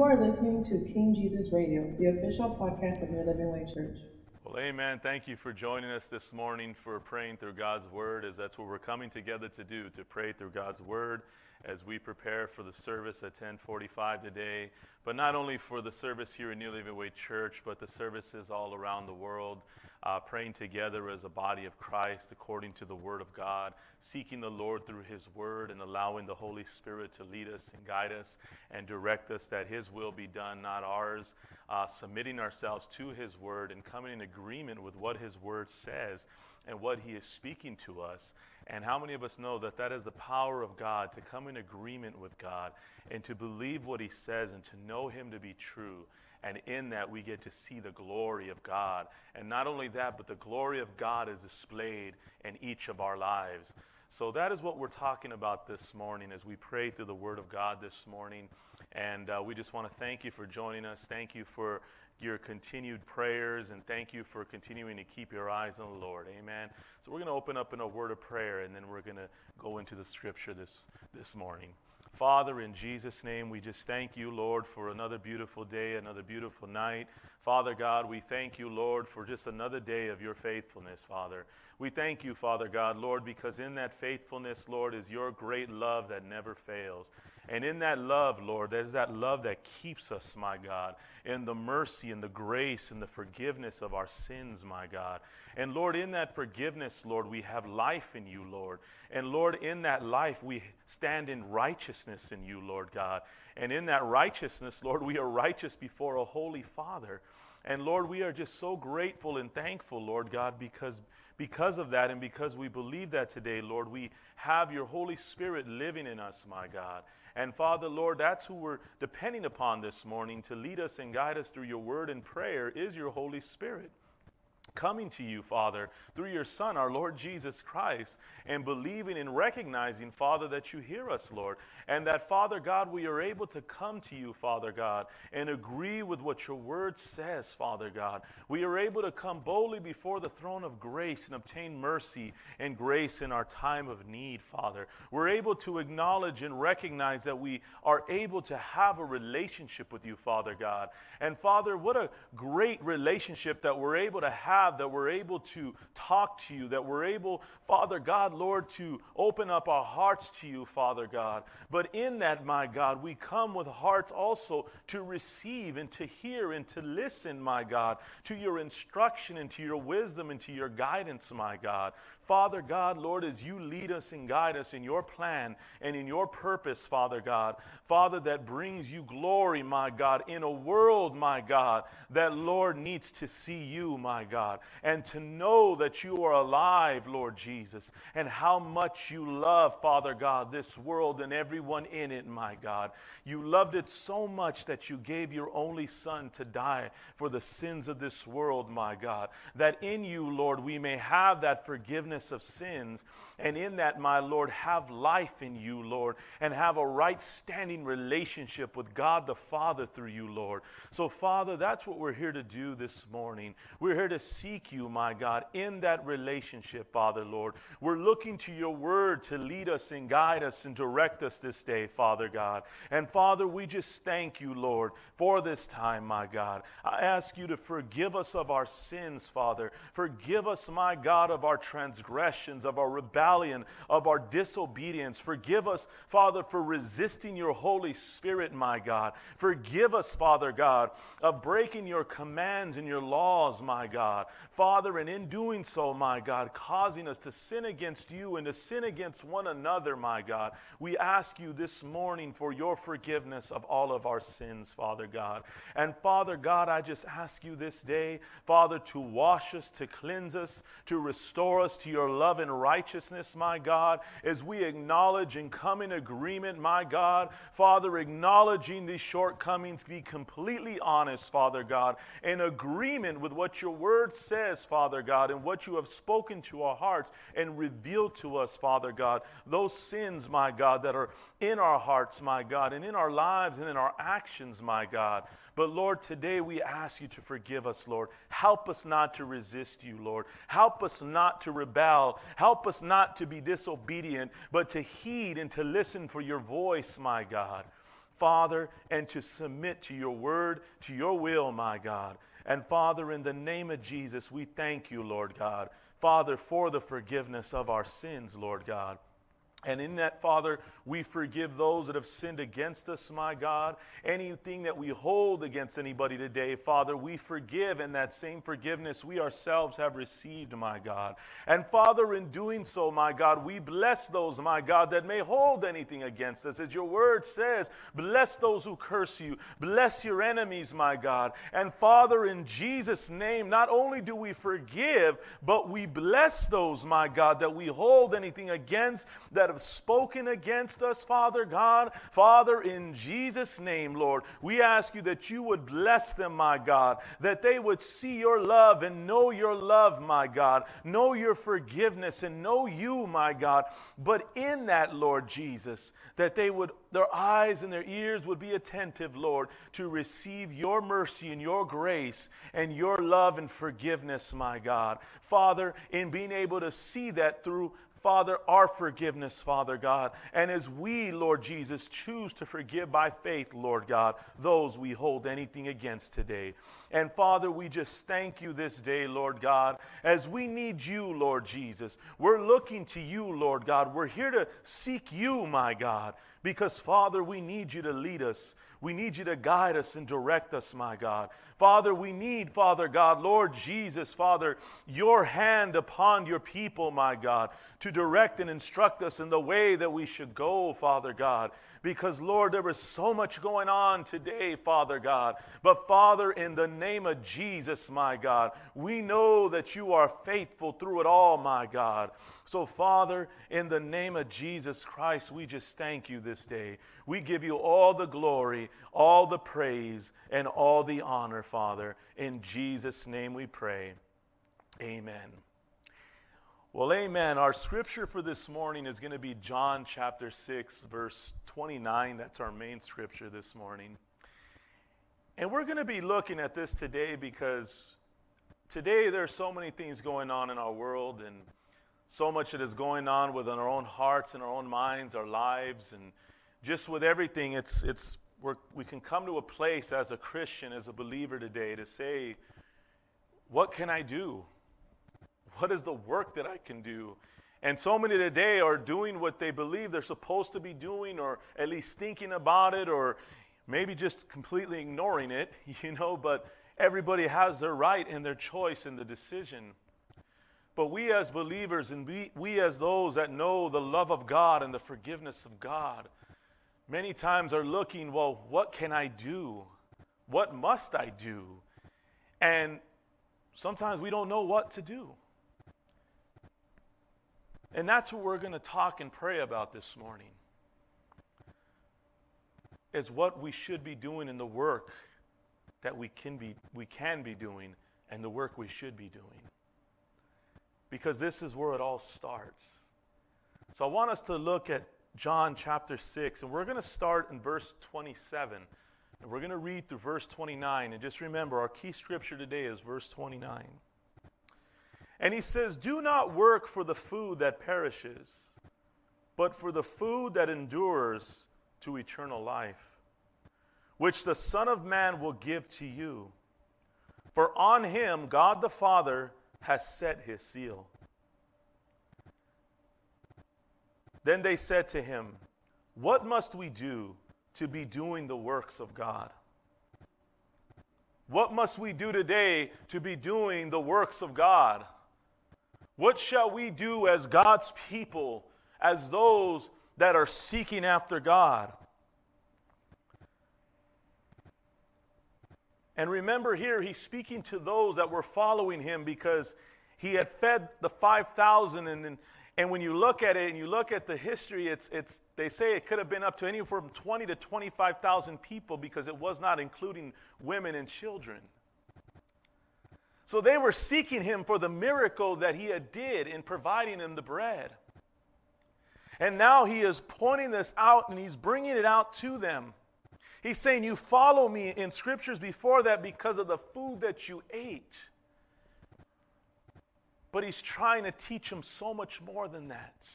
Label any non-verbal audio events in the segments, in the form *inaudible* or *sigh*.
You are listening to King Jesus Radio, the official podcast of New Living Way Church. Well, amen. Thank you for joining us this morning for praying through God's Word, as that's what we're coming together to do, to pray through God's Word as we prepare for the service at 1045 today. But not only for the service here in New Living Way Church, but the services all around the world uh, praying together as a body of Christ according to the Word of God, seeking the Lord through His Word and allowing the Holy Spirit to lead us and guide us and direct us that His will be done, not ours, uh, submitting ourselves to His Word and coming in agreement with what His Word says and what He is speaking to us. And how many of us know that that is the power of God to come in agreement with God and to believe what He says and to know Him to be true? And in that, we get to see the glory of God. And not only that, but the glory of God is displayed in each of our lives. So that is what we're talking about this morning as we pray through the Word of God this morning. And uh, we just want to thank you for joining us. Thank you for your continued prayers, and thank you for continuing to keep your eyes on the Lord. Amen. So we're going to open up in a word of prayer, and then we're going to go into the Scripture this this morning. Father, in Jesus' name, we just thank you, Lord, for another beautiful day, another beautiful night. Father God, we thank you, Lord, for just another day of your faithfulness, Father. We thank you, Father God, Lord, because in that faithfulness, Lord, is your great love that never fails. And in that love, Lord, there's that love that keeps us, my God, in the mercy and the grace and the forgiveness of our sins, my God. And Lord, in that forgiveness, Lord, we have life in you, Lord. And Lord, in that life, we stand in righteousness in you, Lord God. And in that righteousness, Lord, we are righteous before a holy Father. And Lord, we are just so grateful and thankful, Lord God, because, because of that and because we believe that today, Lord, we have your Holy Spirit living in us, my God. And Father, Lord, that's who we're depending upon this morning to lead us and guide us through your word and prayer is your Holy Spirit coming to you, Father, through your Son, our Lord Jesus Christ, and believing and recognizing, Father, that you hear us, Lord, and that, Father God, we are able to come to you, Father God, and agree with what your word says, Father God. We are able to come boldly before the throne of grace and obtain mercy and grace in our time of need, Father. We're able to acknowledge and recognize that we are able to have a relationship with you, Father God. And, Father, what a great relationship that we're able to have that we're able to talk to you, that we're able, Father God, Lord, to open up our hearts to you, Father God. But in that, my God, we come with hearts also to receive and to hear and to listen, my God, to your instruction and to your wisdom and to your guidance, my God. Father God, Lord, as you lead us and guide us in your plan and in your purpose, Father God, Father, that brings you glory, my God, in a world, my God, that, Lord, needs to see you, my God, and to know that you are alive, Lord Jesus, and how much you love, Father God, this world and everyone in it, my God. You loved it so much that you gave your only Son to die for the sins of this world, my God, that in you, Lord, we may have that forgiveness forgiveness of sins. And in that, my Lord, have life in you, Lord, and have a right standing relationship with God the Father through you, Lord. So, Father, that's what we're here to do this morning. We're here to seek you, my God, in that relationship, Father, Lord. We're looking to your word to lead us and guide us and direct us this day, Father God. And, Father, we just thank you, Lord, for this time, my God. I ask you to forgive us of our sins, Father. Forgive us, my God, of our transgressions transgressions, of our rebellion, of our disobedience. Forgive us, Father, for resisting your Holy Spirit, my God. Forgive us, Father God, of breaking your commands and your laws, my God. Father, and in doing so, my God, causing us to sin against you and to sin against one another, my God. We ask you this morning for your forgiveness of all of our sins, Father God. And Father God, I just ask you this day, Father, to wash us, to cleanse us, to restore us to your love and righteousness, my God, as we acknowledge and come in agreement, my God. Father, acknowledging these shortcomings, be completely honest, Father God, in agreement with what your word says, Father God, and what you have spoken to our hearts and revealed to us, Father God. Those sins, my God, that are in our hearts, my God, and in our lives and in our actions, my God. But Lord, today we ask you to forgive us, Lord. Help us not to resist you, Lord. Help us not to rebel. Help us not to be disobedient, but to heed and to listen for your voice, my God. Father, and to submit to your word, to your will, my God. And Father, in the name of Jesus, we thank you, Lord God. Father, for the forgiveness of our sins, Lord God. And in that, Father, we forgive those that have sinned against us, my God. Anything that we hold against anybody today, Father, we forgive, and that same forgiveness we ourselves have received, my God. And Father, in doing so, my God, we bless those, my God, that may hold anything against us. As your word says, bless those who curse you, bless your enemies, my God. And Father, in Jesus' name, not only do we forgive, but we bless those, my God, that we hold anything against that have spoken against us, Father God. Father, in Jesus' name, Lord, we ask you that you would bless them, my God, that they would see your love and know your love, my God, know your forgiveness and know you, my God. But in that, Lord Jesus, that they would, their eyes and their ears would be attentive, Lord, to receive your mercy and your grace and your love and forgiveness, my God. Father, in being able to see that through Father, our forgiveness, Father God. And as we, Lord Jesus, choose to forgive by faith, Lord God, those we hold anything against today. And Father, we just thank you this day, Lord God, as we need you, Lord Jesus. We're looking to you, Lord God. We're here to seek you, my God, because, Father, we need you to lead us. We need you to guide us and direct us, my God. Father, we need, Father God, Lord Jesus, Father, your hand upon your people, my God, to direct and instruct us in the way that we should go, Father God. Because, Lord, there is so much going on today, Father God. But, Father, in the name of Jesus, my God, we know that you are faithful through it all, my God. So, Father, in the name of Jesus Christ, we just thank you this day. We give you all the glory, all the praise, and all the honor, Father. In Jesus' name we pray. Amen. Well, amen. Our scripture for this morning is going to be John chapter 6, verse 29. That's our main scripture this morning. And we're going to be looking at this today because today there are so many things going on in our world and so much that is going on within our own hearts and our own minds, our lives, and just with everything. It's, it's, we can come to a place as a Christian, as a believer today, to say, What can I do? What is the work that I can do? And so many today are doing what they believe they're supposed to be doing, or at least thinking about it, or maybe just completely ignoring it, *laughs* you know, but everybody has their right and their choice and the decision. But we as believers and we, we as those that know the love of God and the forgiveness of God, many times are looking, well, what can I do? What must I do? And sometimes we don't know what to do. And that's what we're going to talk and pray about this morning. Is what we should be doing in the work that we can be we can be doing and the work we should be doing. Because this is where it all starts. So I want us to look at John chapter 6 and we're going to start in verse 27. And we're going to read through verse 29 and just remember our key scripture today is verse 29. And he says, Do not work for the food that perishes, but for the food that endures to eternal life, which the Son of Man will give to you. For on him God the Father has set his seal. Then they said to him, What must we do to be doing the works of God? What must we do today to be doing the works of God? What shall we do as God's people, as those that are seeking after God? And remember here, he's speaking to those that were following him because he had fed the 5,000. And, and when you look at it and you look at the history, it's, it's, they say it could have been up to anywhere from 20 to 25,000 people because it was not including women and children. So they were seeking him for the miracle that he had did in providing them the bread. And now he is pointing this out and he's bringing it out to them. He's saying, You follow me in scriptures before that because of the food that you ate. But he's trying to teach them so much more than that.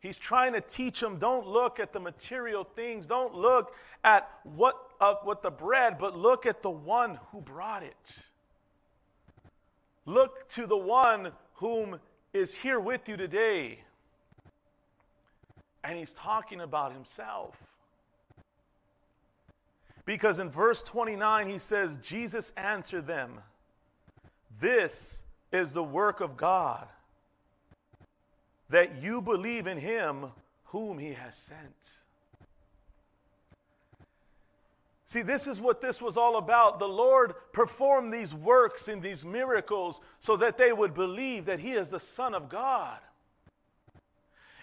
He's trying to teach them don't look at the material things, don't look at what, uh, what the bread, but look at the one who brought it. Look to the one whom is here with you today. And he's talking about himself. Because in verse 29, he says, Jesus answered them, This is the work of God, that you believe in him whom he has sent. See, this is what this was all about. The Lord performed these works and these miracles so that they would believe that He is the Son of God.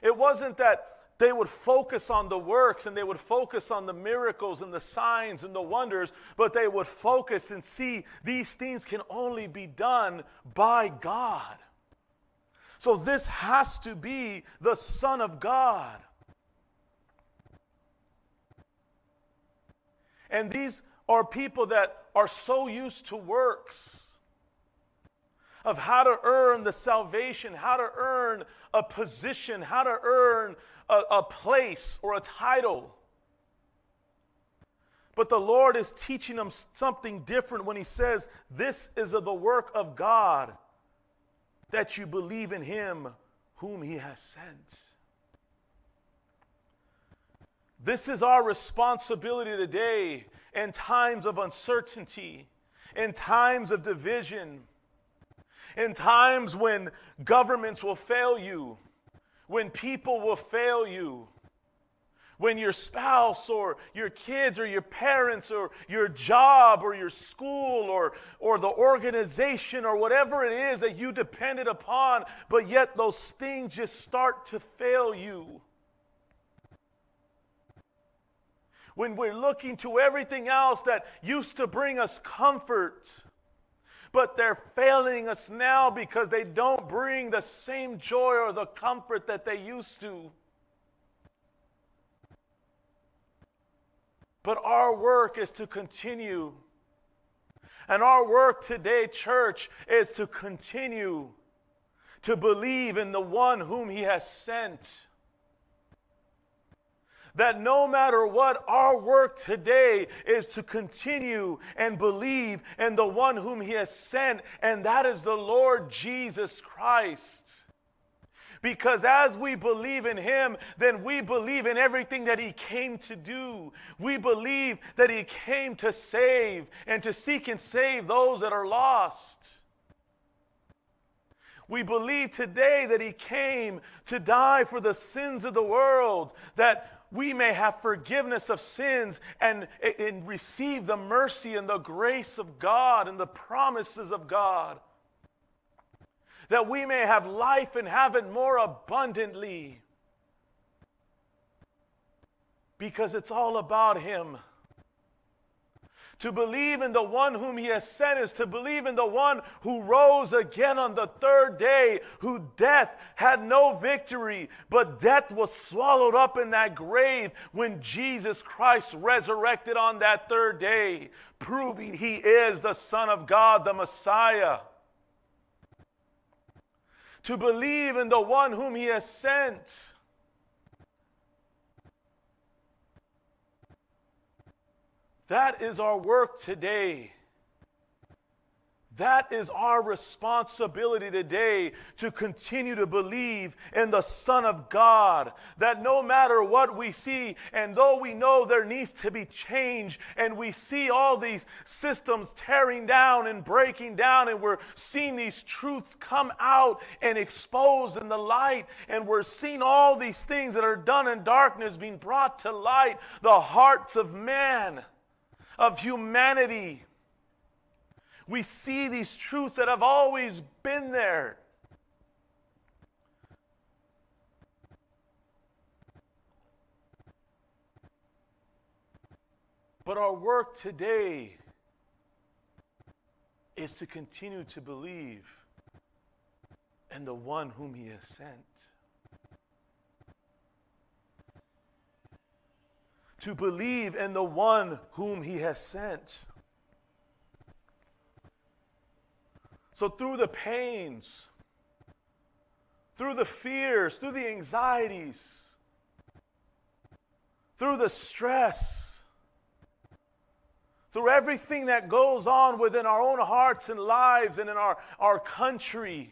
It wasn't that they would focus on the works and they would focus on the miracles and the signs and the wonders, but they would focus and see these things can only be done by God. So this has to be the Son of God. And these are people that are so used to works of how to earn the salvation, how to earn a position, how to earn a, a, place or a title. But the Lord is teaching them something different when He says, This is of the work of God, that you believe in Him whom He has sent. This is our responsibility today in times of uncertainty, in times of division, in times when governments will fail you, when people will fail you, when your spouse or your kids or your parents or your job or your school or, or the organization or whatever it is that you depended upon, but yet those things just start to fail you. When we're looking to everything else that used to bring us comfort, but they're failing us now because they don't bring the same joy or the comfort that they used to. But our work is to continue. And our work today, church, is to continue to believe in the one whom He has sent that no matter what, our work today is to continue and believe in the one whom He has sent, and that is the Lord Jesus Christ. Because as we believe in Him, then we believe in everything that He came to do. We believe that He came to save and to seek and save those that are lost. We believe today that He came to die for the sins of the world, that we may have forgiveness of sins and, and receive the mercy and the grace of God and the promises of God. That we may have life and have it more abundantly. Because it's all about Him. To believe in the one whom he has sent is to believe in the one who rose again on the third day, who death had no victory, but death was swallowed up in that grave when Jesus Christ resurrected on that third day, proving he is the Son of God, the Messiah. To believe in the one whom he has sent That is our work today. That is our responsibility today to continue to believe in the Son of God. That no matter what we see, and though we know there needs to be change, and we see all these systems tearing down and breaking down, and we're seeing these truths come out and exposed in the light, and we're seeing all these things that are done in darkness being brought to light, the hearts of man of humanity. We see these truths that have always been there. But our work today is to continue to believe in the one whom He has sent. To believe in the one whom he has sent. So, through the pains, through the fears, through the anxieties, through the stress, through everything that goes on within our own hearts and lives and in our, our country,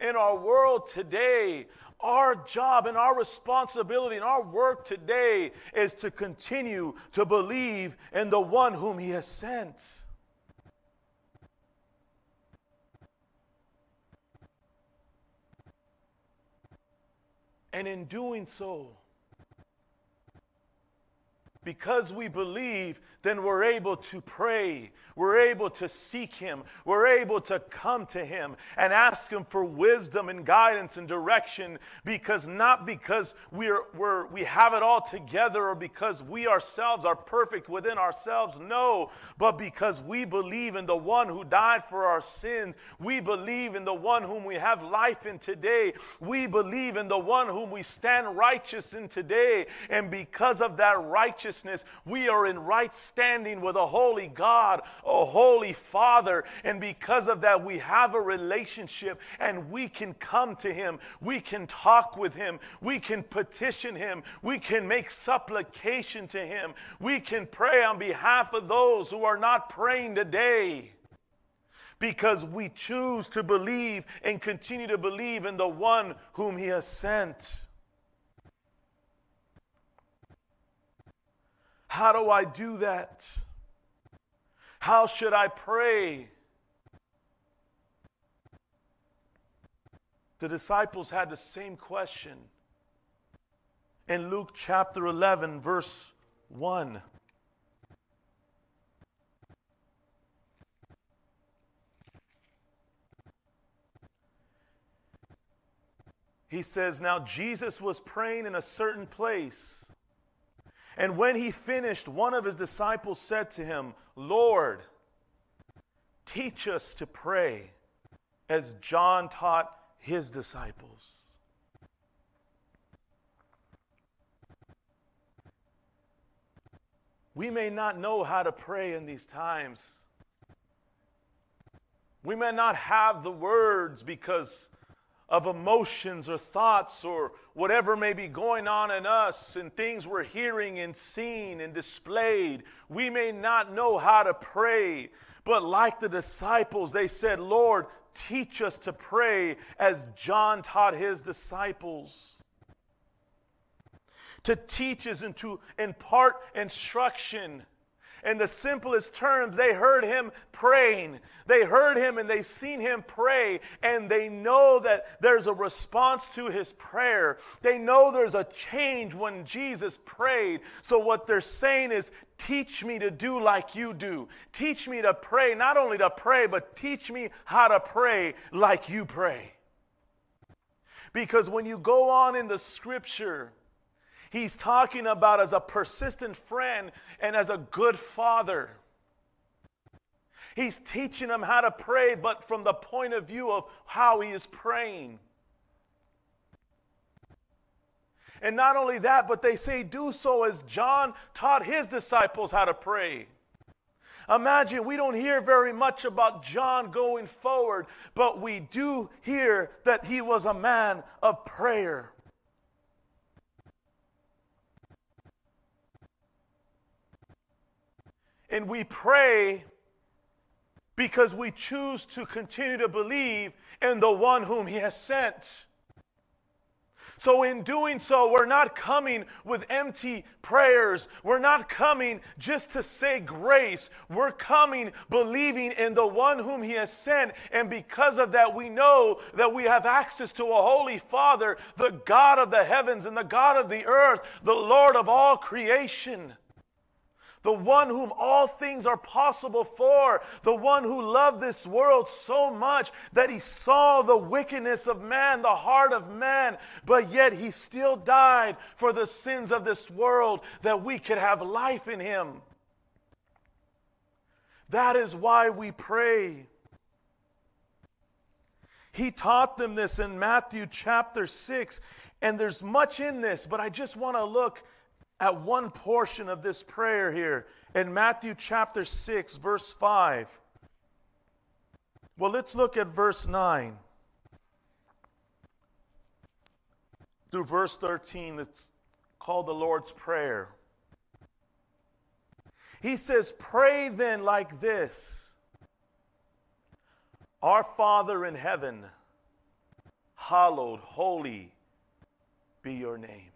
in our world today, our job and our responsibility and our work today is to continue to believe in the one whom He has sent. And in doing so, because we believe, then we're able to pray. We're able to seek Him. We're able to come to Him and ask Him for wisdom and guidance and direction because not because we're, we're, we have it all together or because we ourselves are perfect within ourselves. No, but because we believe in the one who died for our sins. We believe in the one whom we have life in today. We believe in the one whom we stand righteous in today. And because of that righteousness, we are in right standing with a holy God, a holy Father. And because of that, we have a relationship and we can come to Him. We can talk with Him. We can petition Him. We can make supplication to Him. We can pray on behalf of those who are not praying today because we choose to believe and continue to believe in the one whom He has sent. How do I do that? How should I pray? The disciples had the same question. In Luke chapter 11, verse 1. He says, Now Jesus was praying in a certain place and when he finished, one of his disciples said to him, Lord, teach us to pray as John taught his disciples. We may not know how to pray in these times. We may not have the words because of emotions or thoughts or whatever may be going on in us and things we're hearing and seeing and displayed. We may not know how to pray, but like the disciples, they said, Lord, teach us to pray as John taught his disciples. To teach is and to impart instruction in the simplest terms, they heard him praying. They heard him and they seen him pray, and they know that there's a response to his prayer. They know there's a change when Jesus prayed. So, what they're saying is, Teach me to do like you do. Teach me to pray, not only to pray, but teach me how to pray like you pray. Because when you go on in the scripture, he's talking about as a persistent friend and as a good father. He's teaching them how to pray, but from the point of view of how he is praying. And not only that, but they say, do so as John taught his disciples how to pray. Imagine we don't hear very much about John going forward, but we do hear that he was a man of prayer. And we pray because we choose to continue to believe in the one whom He has sent. So, in doing so, we're not coming with empty prayers. We're not coming just to say grace. We're coming believing in the one whom He has sent. And because of that, we know that we have access to a Holy Father, the God of the heavens and the God of the earth, the Lord of all creation the one whom all things are possible for, the one who loved this world so much that he saw the wickedness of man, the heart of man, but yet he still died for the sins of this world that we could have life in him. That is why we pray. He taught them this in Matthew chapter 6, and there's much in this, but I just want to look at one portion of this prayer here in Matthew chapter 6, verse 5. Well, let's look at verse 9. through verse 13 that's called the Lord's Prayer. He says, Pray then like this Our Father in heaven, hallowed, holy be your name.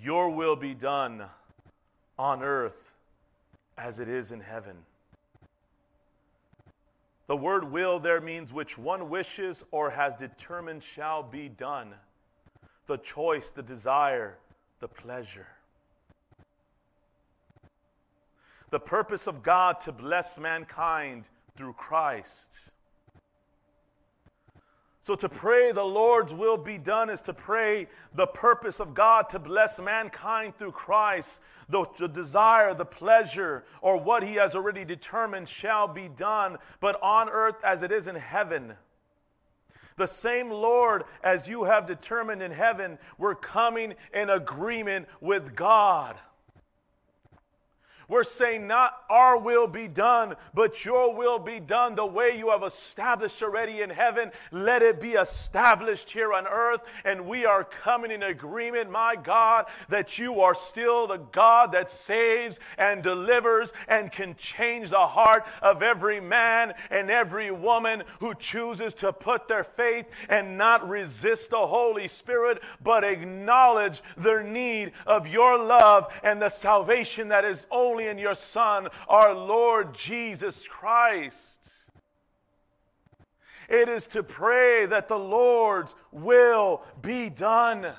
Your will be done on earth as it is in heaven. The word will there means which one wishes or has determined shall be done. The choice, the desire, the pleasure. The purpose of God to bless mankind through Christ. So, to pray the Lord's will be done is to pray the purpose of God to bless mankind through Christ. The, the, desire, the pleasure, or what He has already determined shall be done, but on earth as it is in heaven. The same Lord as you have determined in heaven, we're coming in agreement with God. We're saying, not our will be done, but your will be done the way you have established already in heaven. Let it be established here on earth. And we are coming in agreement, my God, that you are still the God that saves and delivers and can change the heart of every man and every woman who chooses to put their faith and not resist the Holy Spirit, but acknowledge their need of your love and the salvation that is only only in your Son, our Lord Jesus Christ. It is to pray that the Lord's will be done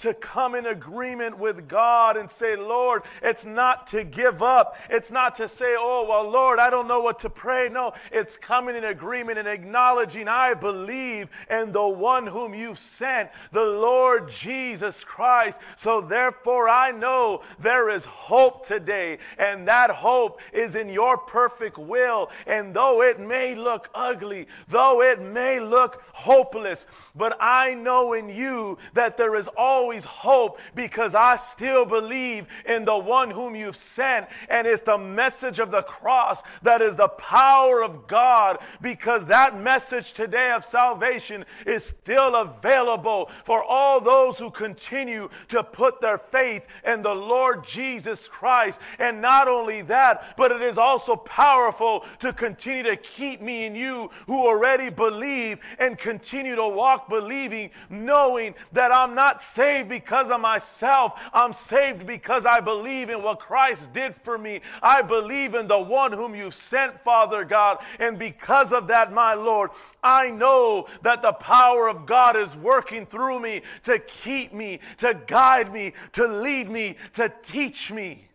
to come in agreement with God and say, Lord, it's not to give up. It's not to say, oh, well, Lord, I don't know what to pray. No, it's coming in agreement and acknowledging, I believe in the one whom you've sent, the Lord Jesus Christ. So therefore, I know there is hope today, and that hope is in your perfect will. And though it may look ugly, though it may look hopeless, but I know in you that there is always hope because I still believe in the one whom you've sent. And it's the message of the cross that is the power of God because that message today of salvation is still available for all those who continue to put their faith in the Lord Jesus Christ. And not only that, but it is also powerful to continue to keep me and you who already believe and continue to walk believing, knowing that I'm not saved saved because of myself. I'm saved because I believe in what Christ did for me. I believe in the one whom you sent, Father God. And because of that, my Lord, I know that the power of God is working through me to keep me, to guide me, to lead me, to teach me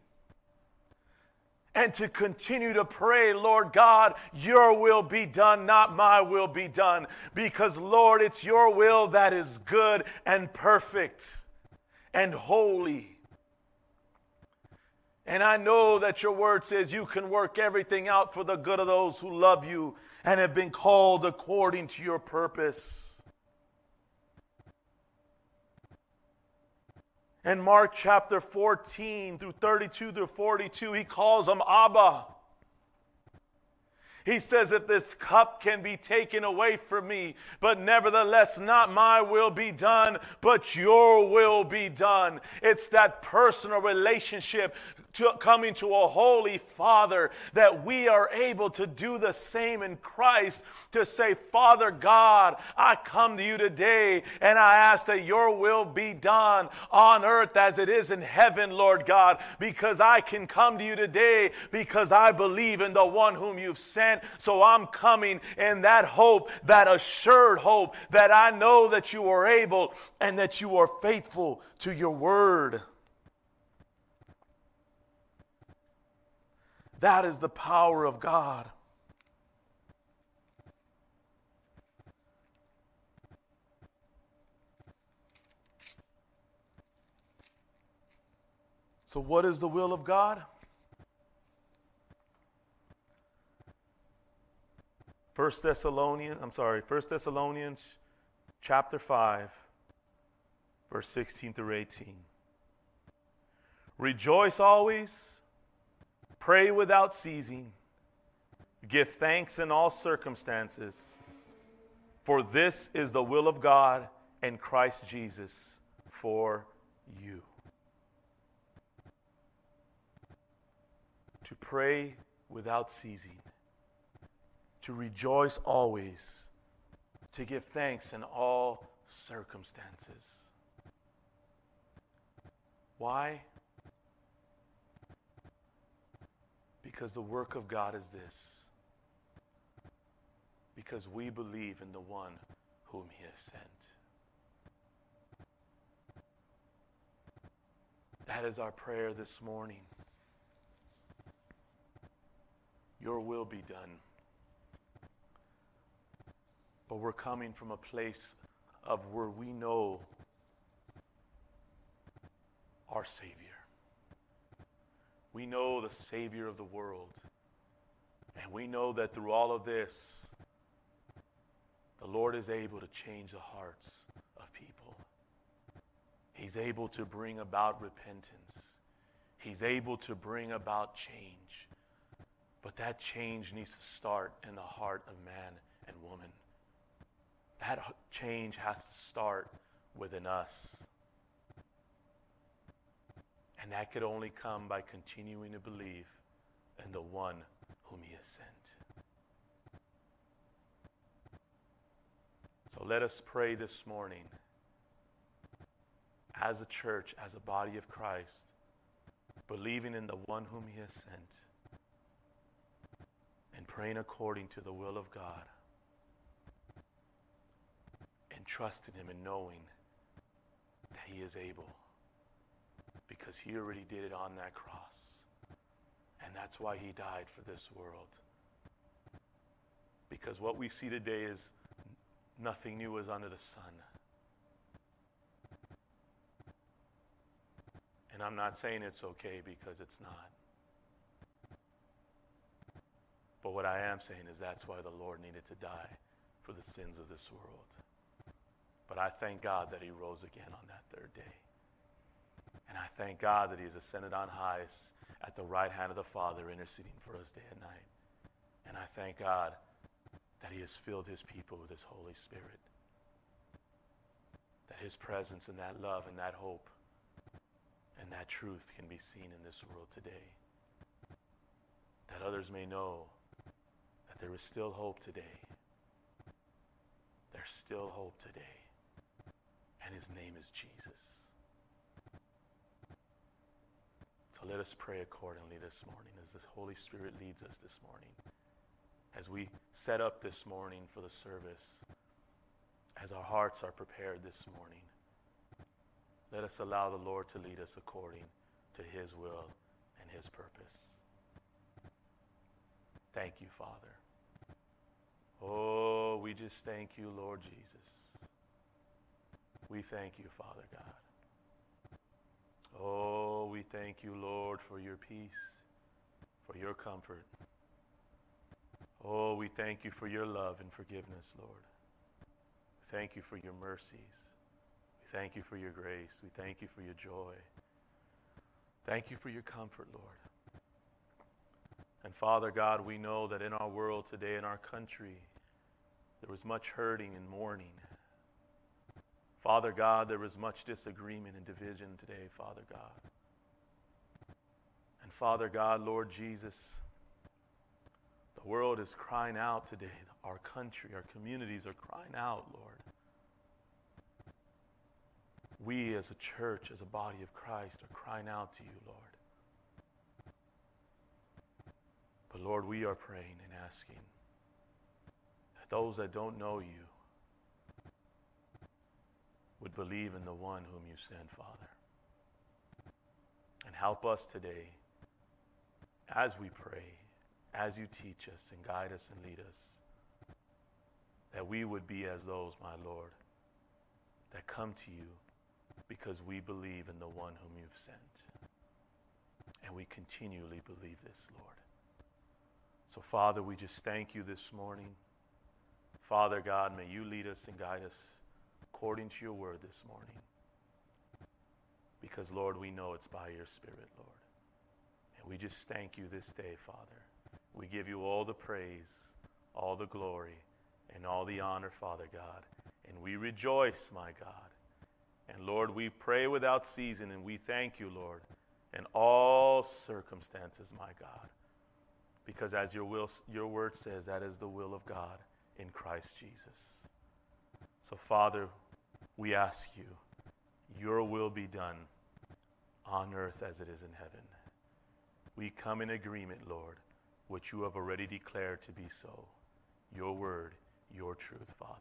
and to continue to pray, Lord God, your will be done, not my will be done. Because, Lord, it's your will that is good and perfect and holy. And I know that your word says you can work everything out for the good of those who love you and have been called according to your purpose. In Mark chapter 14 through 32 through 42, he calls him Abba. He says, If this cup can be taken away from me, but nevertheless, not my will be done, but your will be done. It's that personal relationship coming to a holy Father, that we are able to do the same in Christ to say, Father God, I come to you today and I ask that your will be done on earth as it is in heaven, Lord God, because I can come to you today because I believe in the one whom you've sent. So I'm coming in that hope, that assured hope that I know that you are able and that you are faithful to your word. That is the power of God. So, what is the will of God? First Thessalonians, I'm sorry, First Thessalonians chapter 5, verse 16 through 18. Rejoice always pray without ceasing, give thanks in all circumstances, for this is the will of God and Christ Jesus for you. To pray without ceasing, to rejoice always, to give thanks in all circumstances. Why? Because the work of God is this. Because we believe in the one whom he has sent. That is our prayer this morning. Your will be done. But we're coming from a place of where we know our Savior. We know the Savior of the world. And we know that through all of this, the Lord is able to change the hearts of people. He's able to bring about repentance. He's able to bring about change. But that change needs to start in the heart of man and woman. That change has to start within us. And that could only come by continuing to believe in the one whom he has sent. So let us pray this morning as a church, as a body of Christ, believing in the one whom he has sent and praying according to the will of God and trusting him and knowing that he is able because he already did it on that cross. And that's why he died for this world. Because what we see today is nothing new is under the sun. And I'm not saying it's okay because it's not. But what I am saying is that's why the Lord needed to die for the sins of this world. But I thank God that he rose again on that third day. And I thank God that He has ascended on high at the right hand of the Father, interceding for us day and night. And I thank God that He has filled His people with His Holy Spirit. That His presence and that love and that hope and that truth can be seen in this world today. That others may know that there is still hope today. There's still hope today. And His name is Jesus. So let us pray accordingly this morning as the Holy Spirit leads us this morning. As we set up this morning for the service, as our hearts are prepared this morning, let us allow the Lord to lead us according to His will and His purpose. Thank you, Father. Oh, we just thank you, Lord Jesus. We thank you, Father God. Oh, we thank you, Lord, for your peace, for your comfort. Oh, we thank you for your love and forgiveness, Lord. Thank you for your mercies. We thank you for your grace. We thank you for your joy. Thank you for your comfort, Lord. And Father God, we know that in our world today, in our country, there was much hurting and mourning. Father God, there was much disagreement and division today, Father God. And Father God, Lord Jesus, the world is crying out today. Our country, our communities are crying out, Lord. We as a church, as a body of Christ, are crying out to you, Lord. But Lord, we are praying and asking that those that don't know you, would believe in the one whom you sent, Father. And help us today as we pray, as you teach us and guide us and lead us, that we would be as those, my Lord, that come to you because we believe in the one whom you've sent. And we continually believe this, Lord. So, Father, we just thank you this morning. Father God, may you lead us and guide us according to your word this morning. Because, Lord, we know it's by your Spirit, Lord. And we just thank you this day, Father. We give you all the praise, all the glory, and all the honor, Father God. And we rejoice, my God. And Lord, we pray without season, and we thank you, Lord, in all circumstances, my God. Because as your, will, your word says, that is the will of God in Christ Jesus. So, Father, we ask you, your will be done on earth as it is in heaven. We come in agreement, Lord, which you have already declared to be so. Your word, your truth, Father.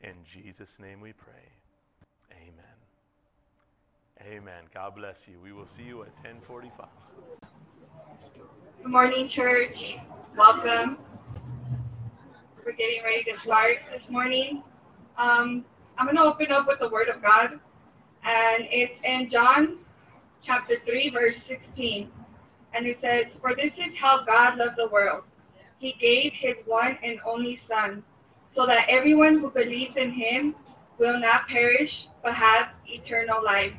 In Jesus' name we pray. Amen. Amen. God bless you. We will see you at 1045. Good morning, church. Welcome. We're getting ready to start this morning. Um, I'm going to open up with the Word of God, and it's in John chapter 3, verse 16. And it says, For this is how God loved the world. He gave his one and only Son, so that everyone who believes in him will not perish, but have eternal life.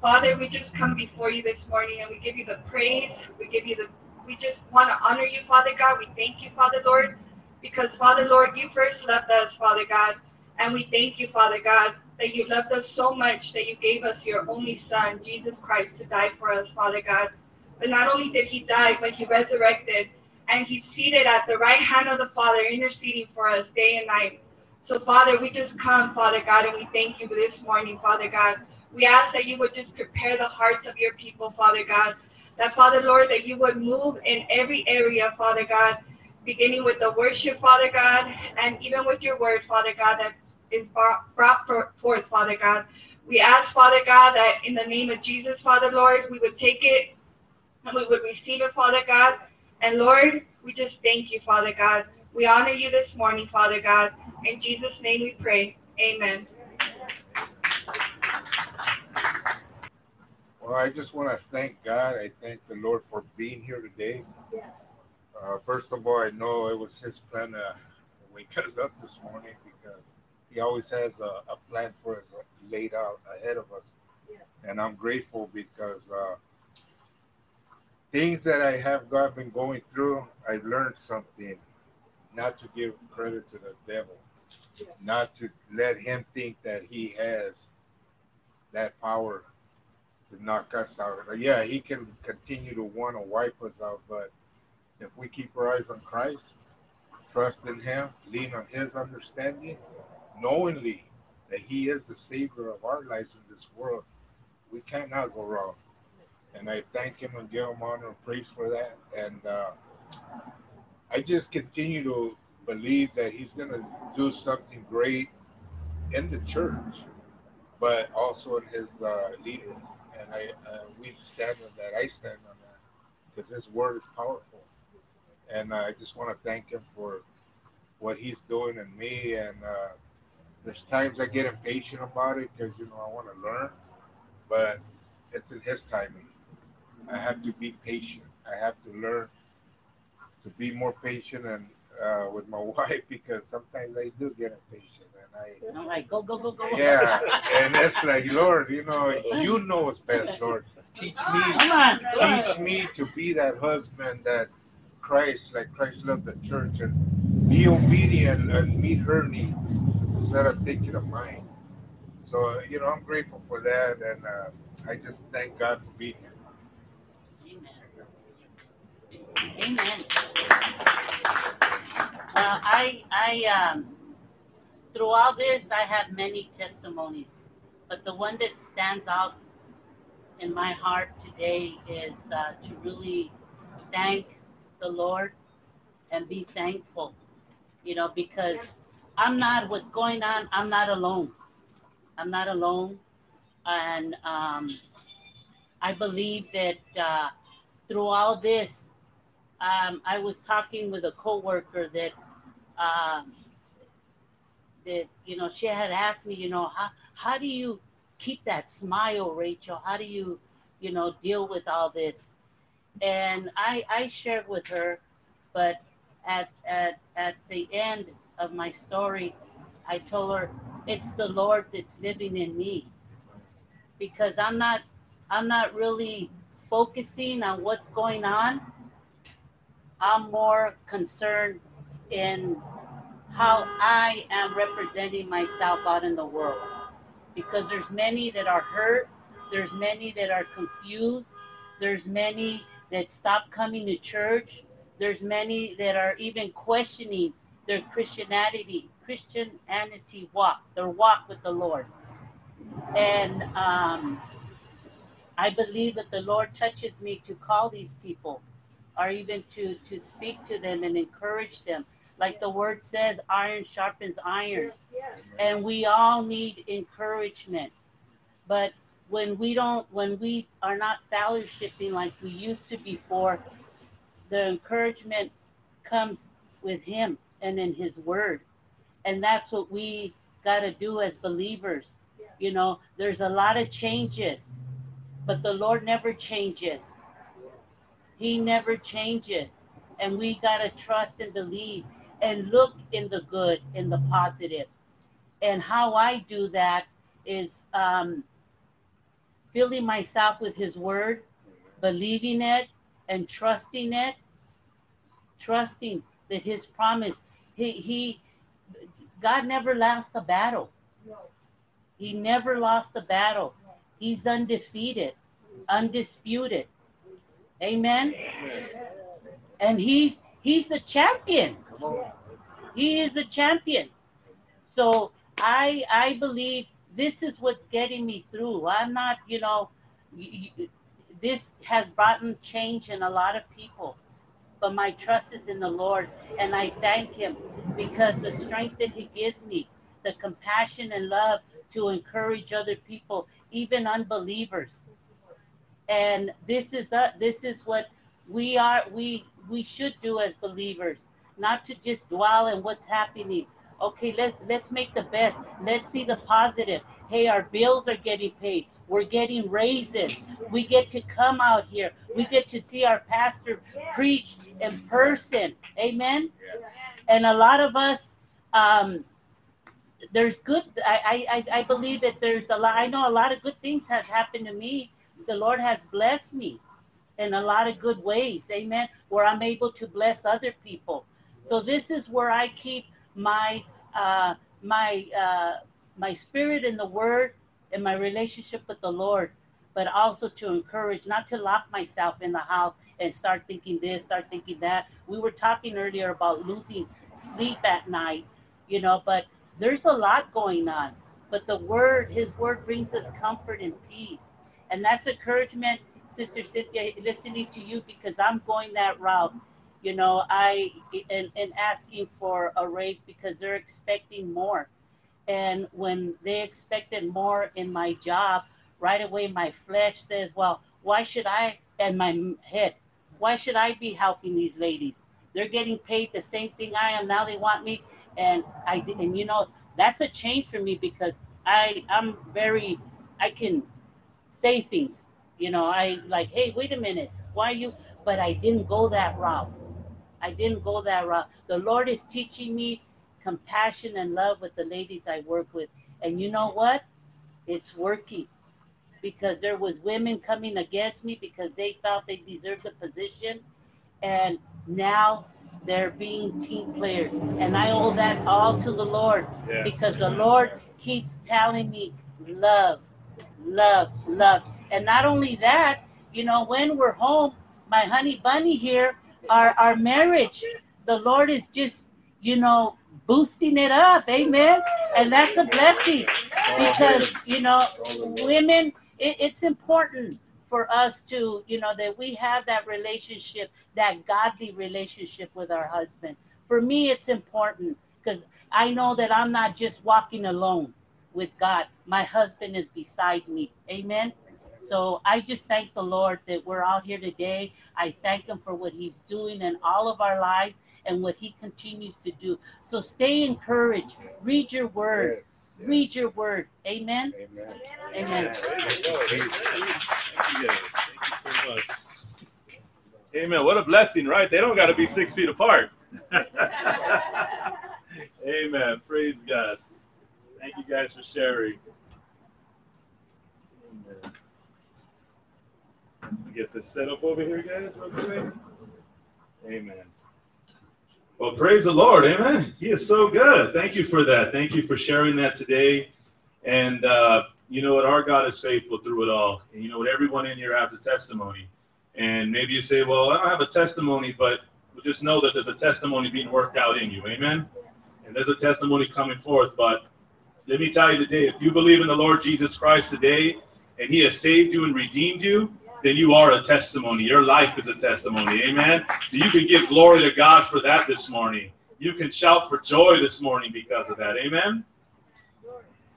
Father, we just come before you this morning and we give you the praise. We give you the, we just want to honor you, Father God. We thank you, Father Lord, because Father Lord, you first loved us, Father God. And we thank you, Father God, that you loved us so much that you gave us your only Son, Jesus Christ, to die for us, Father God. But not only did he die, but he resurrected and he's seated at the right hand of the Father, interceding for us day and night. So, Father, we just come, Father God, and we thank you this morning, Father God. We ask that you would just prepare the hearts of your people, Father God. That, Father Lord, that you would move in every area, Father God, beginning with the worship, Father God, and even with your word, Father God, that is brought forth, Father God. We ask, Father God, that in the name of Jesus, Father Lord, we would take it and we would receive it, Father God. And Lord, we just thank you, Father God. We honor you this morning, Father God. In Jesus' name we pray. Amen. Well, I just want to thank God. I thank the Lord for being here today. Uh, first of all, I know it was His plan to wake *laughs* us up this morning He always has a, a plan for us laid out ahead of us. Yes. And I'm grateful because uh, things that I have got been going through, I've learned something. Not to give credit to the devil, yes. not to let him think that he has that power to knock us out. Yeah, he can continue to want to wipe us out, but if we keep our eyes on Christ, trust in Him, lean on His understanding, knowingly that He is the Savior of our lives in this world, we cannot go wrong. And I thank Him and give Him honor and praise for that. And uh, I just continue to believe that He's going to do something great in the church, but also in His uh, leaders and I uh, we stand on that. I stand on that because His word is powerful, and uh, I just want to thank Him for what He's doing in me. And uh, there's times I get impatient about it because you know I want to learn, but it's in His timing. I have to be patient. I have to learn to be more patient and uh, with my *laughs* wife because sometimes I do get impatient and I. I'm like, go, go, go, go. Yeah, *laughs* and it's like, Lord, you know, you know what's best, Lord. Teach me, on, teach me to be that husband that Christ, like Christ loved the church, and be obedient and meet her needs instead of thinking of mine. So, you know, I'm grateful for that, and uh, I just thank God for being here. Amen. Amen. Uh, I, I, um, through all this, I have many testimonies, but the one that stands out in my heart today is uh, to really thank the Lord and be thankful, you know, because I'm not what's going on. I'm not alone. I'm not alone, and um, I believe that uh, through all this, um, I was talking with a coworker that uh, that you know she had asked me, you know, how how do you keep that smile, Rachel? How do you, you know, deal with all this? and I I shared with her, but at at at the end of my story, I told her it's the Lord that's living in me because I'm not I'm not really focusing on what's going on. I'm more concerned in how I am representing myself out in the world because there's many that are hurt, there's many that are confused, there's many that stop coming to church, there's many that are even questioning their Christianity, Christianity walk, their walk with the Lord. And um, I believe that the Lord touches me to call these people or even to, to speak to them and encourage them. Like the word says, iron sharpens iron. And we all need encouragement. But when we don't, when we are not fellowshipping like we used to before, the encouragement comes with Him and in His Word. And that's what we got to do as believers. You know, there's a lot of changes, but the Lord never changes. He never changes. And we got to trust and believe and look in the good, in the positive. And how I do that is um, filling myself with His Word, believing it, and trusting it. Trusting that His promise, He, he God never lost a battle. He never lost a battle. He's undefeated, undisputed. Amen. And he's he's the champion. He is a champion. So I I believe this is what's getting me through. I'm not, you know, this has brought change in a lot of people. But my trust is in the Lord, and I thank Him because the strength that He gives me, the compassion and love to encourage other people, even unbelievers. And this is a, this is what we are we we should do as believers, not to just dwell in what's happening. Okay, let's let's make the best. Let's see the positive. Hey, our bills are getting paid. We're getting raises. We get to come out here. We get to see our pastor preach in person. Amen. And a lot of us, um, there's good. I, I I believe that there's a lot. I know a lot of good things have happened to me. The Lord has blessed me in a lot of good ways. Amen. Where I'm able to bless other people. So this is where I keep my uh, my uh, my spirit in the Word and my relationship with the Lord, but also to encourage, not to lock myself in the house and start thinking this, start thinking that. We were talking earlier about losing sleep at night, you know, but there's a lot going on. But the Word, His Word brings us comfort and peace, and that's encouragement, Sister Cynthia, listening to you because I'm going that route you know i and, and asking for a raise because they're expecting more and when they expected more in my job right away my flesh says well why should i and my head why should i be helping these ladies? They're getting paid the same thing i am. Now they want me. And i and you know that's a change for me because i i'm very i can say things you know i like hey wait a minute why are you but i didn't go that route. I didn't go that route. The Lord is teaching me compassion and love with the ladies I work with. And you know what? It's working. Because there was women coming against me because they felt they deserved the position. And now they're being team players. And I owe that all to the Lord. Yes. Because the Lord keeps telling me love, love, love. And not only that, you know, when we're home, my honey bunny here, our our marriage the lord is just you know boosting it up amen. And that's a blessing because you know women it, it's important for us to you know that we have that relationship that godly relationship with our husband. For me it's important because i know that i'm not just walking alone with god. My husband is beside me amen so I just thank the Lord that we're out here today. I thank Him for what He's doing in all of our lives and what He continues to do. So stay encouraged. Read your word. Yes, yes. Read your word. Amen. Amen. Amen. There you go. Thank you. Thank you guys. Thank you so much. Amen. What a blessing, right? They don't got to be six feet apart. *laughs* Amen. Praise God. Thank you guys for sharing. Amen. Get this set up over here, guys, real quick. Amen. Well, praise the Lord. Amen. He is so good. Thank you for that. Thank you for sharing that today. And uh, you know what? Our God is faithful through it all. And you know what? Everyone in here has a testimony. And maybe you say, well, I don't have a testimony, but just know that there's a testimony being worked out in you. Amen. And there's a testimony coming forth. But let me tell you today, if you believe in the Lord Jesus Christ today and he has saved you and redeemed you, then you are a testimony. Your life is a testimony. Amen. So you can give glory to God for that this morning. You can shout for joy this morning because of that. Amen.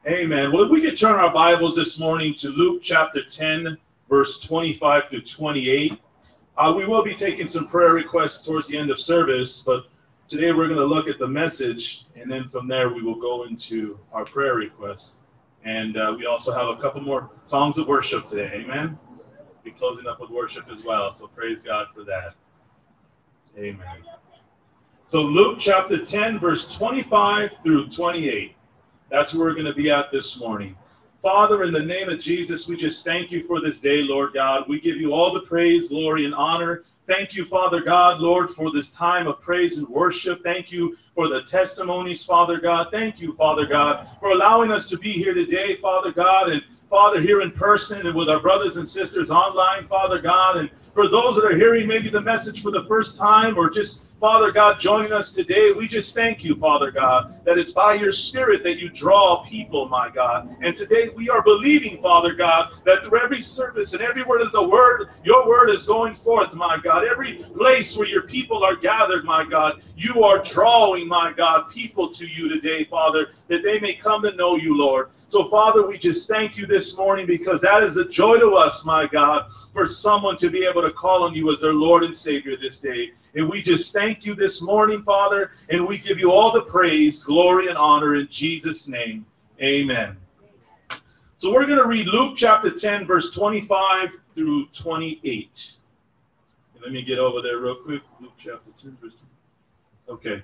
Amen. Well, if we could turn our Bibles this morning to Luke chapter 10, verse 25 to 28. Uh, we will be taking some prayer requests towards the end of service, but today we're going to look at the message, and then from there we will go into our prayer requests. And uh, we also have a couple more songs of worship today. Amen. Be closing up with worship as well. So praise God for that. Amen. So Luke chapter 10, verse 25 through 28. That's where we're going to be at this morning. Father, in the name of Jesus, we just thank you for this day, Lord God. We give you all the praise, glory, and honor. Thank you, Father God, Lord, for this time of praise and worship. Thank you for the testimonies, Father God. Thank you, Father God, for allowing us to be here today, Father God, and Father, here in person and with our brothers and sisters online, Father God, and for those that are hearing maybe the message for the first time or just Father God, joining us today, we just thank you, Father God, that it's by your Spirit that you draw people, my God. And today we are believing, Father God, that through every service and every word of the word, your word is going forth, my God. Every place where your people are gathered, my God, you are drawing, my God, people to you today, Father, that they may come to know you, Lord. So, Father, we just thank you this morning because that is a joy to us, my God, for someone to be able to call on you as their Lord and Savior this day. And we just thank you this morning, Father, and we give you all the praise, glory, and honor in Jesus' name. Amen. So we're going to read Luke chapter 10, verse 25 through 28. Let me get over there real quick. Luke chapter 10, verse 20. Okay.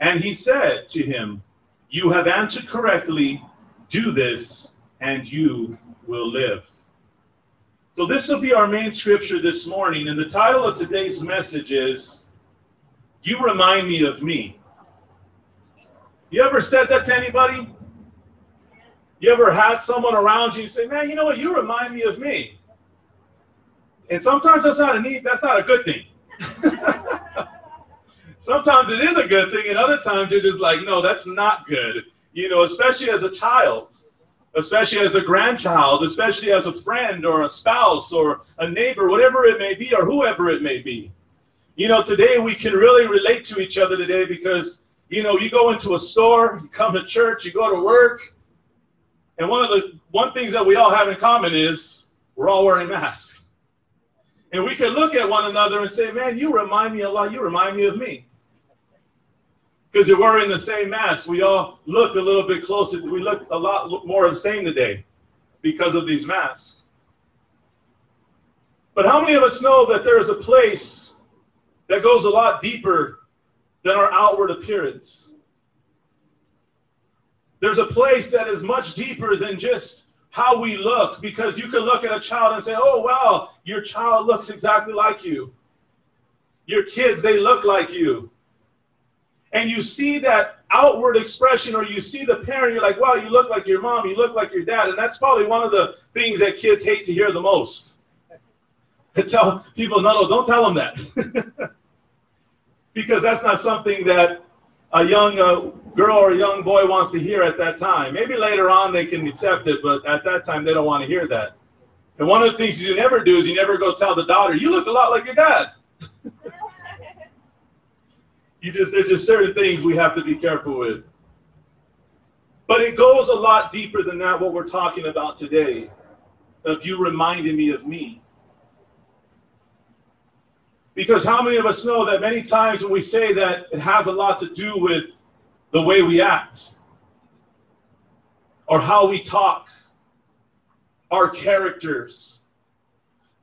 And he said to him, You have answered correctly. Do this, and you will live. So, this will be our main scripture this morning. And the title of today's message is You Remind Me of Me. You ever said that to anybody? You ever had someone around you say, Man, you know what? You remind me of me. And sometimes that's not a need, that's not a good thing. *laughs* sometimes it is a good thing, and other times you're just like, no, that's not good. You know, especially as a child especially as a grandchild, especially as a friend or a spouse or a neighbor, whatever it may be, or whoever it may be. You know, today we can really relate to each other today because, you know, you go into a store, you come to church, you go to work, and one of the one things that we all have in common is we're all wearing masks. And we can look at one another and say, man, you remind me a lot, you remind me of me because you're wearing the same mask. We all look a little bit closer. We look a lot more the same today because of these masks. But how many of us know that there is a place that goes a lot deeper than our outward appearance? There's a place that is much deeper than just how we look because you can look at a child and say, oh, wow, your child looks exactly like you. Your kids, they look like you and you see that outward expression or you see the parent, you're like, wow, you look like your mom, you look like your dad. And that's probably one of the things that kids hate to hear the most. *laughs* To tell people, no, no, don't tell them that. *laughs* because that's not something that a young uh, girl or a young boy wants to hear at that time. Maybe later on they can accept it, but at that time they don't want to hear that. And one of the things you never do is you never go tell the daughter, you look a lot like your dad. *laughs* You just there's just certain things we have to be careful with. But it goes a lot deeper than that, what we're talking about today. Of you reminding me of me. Because how many of us know that many times when we say that it has a lot to do with the way we act or how we talk, our characters,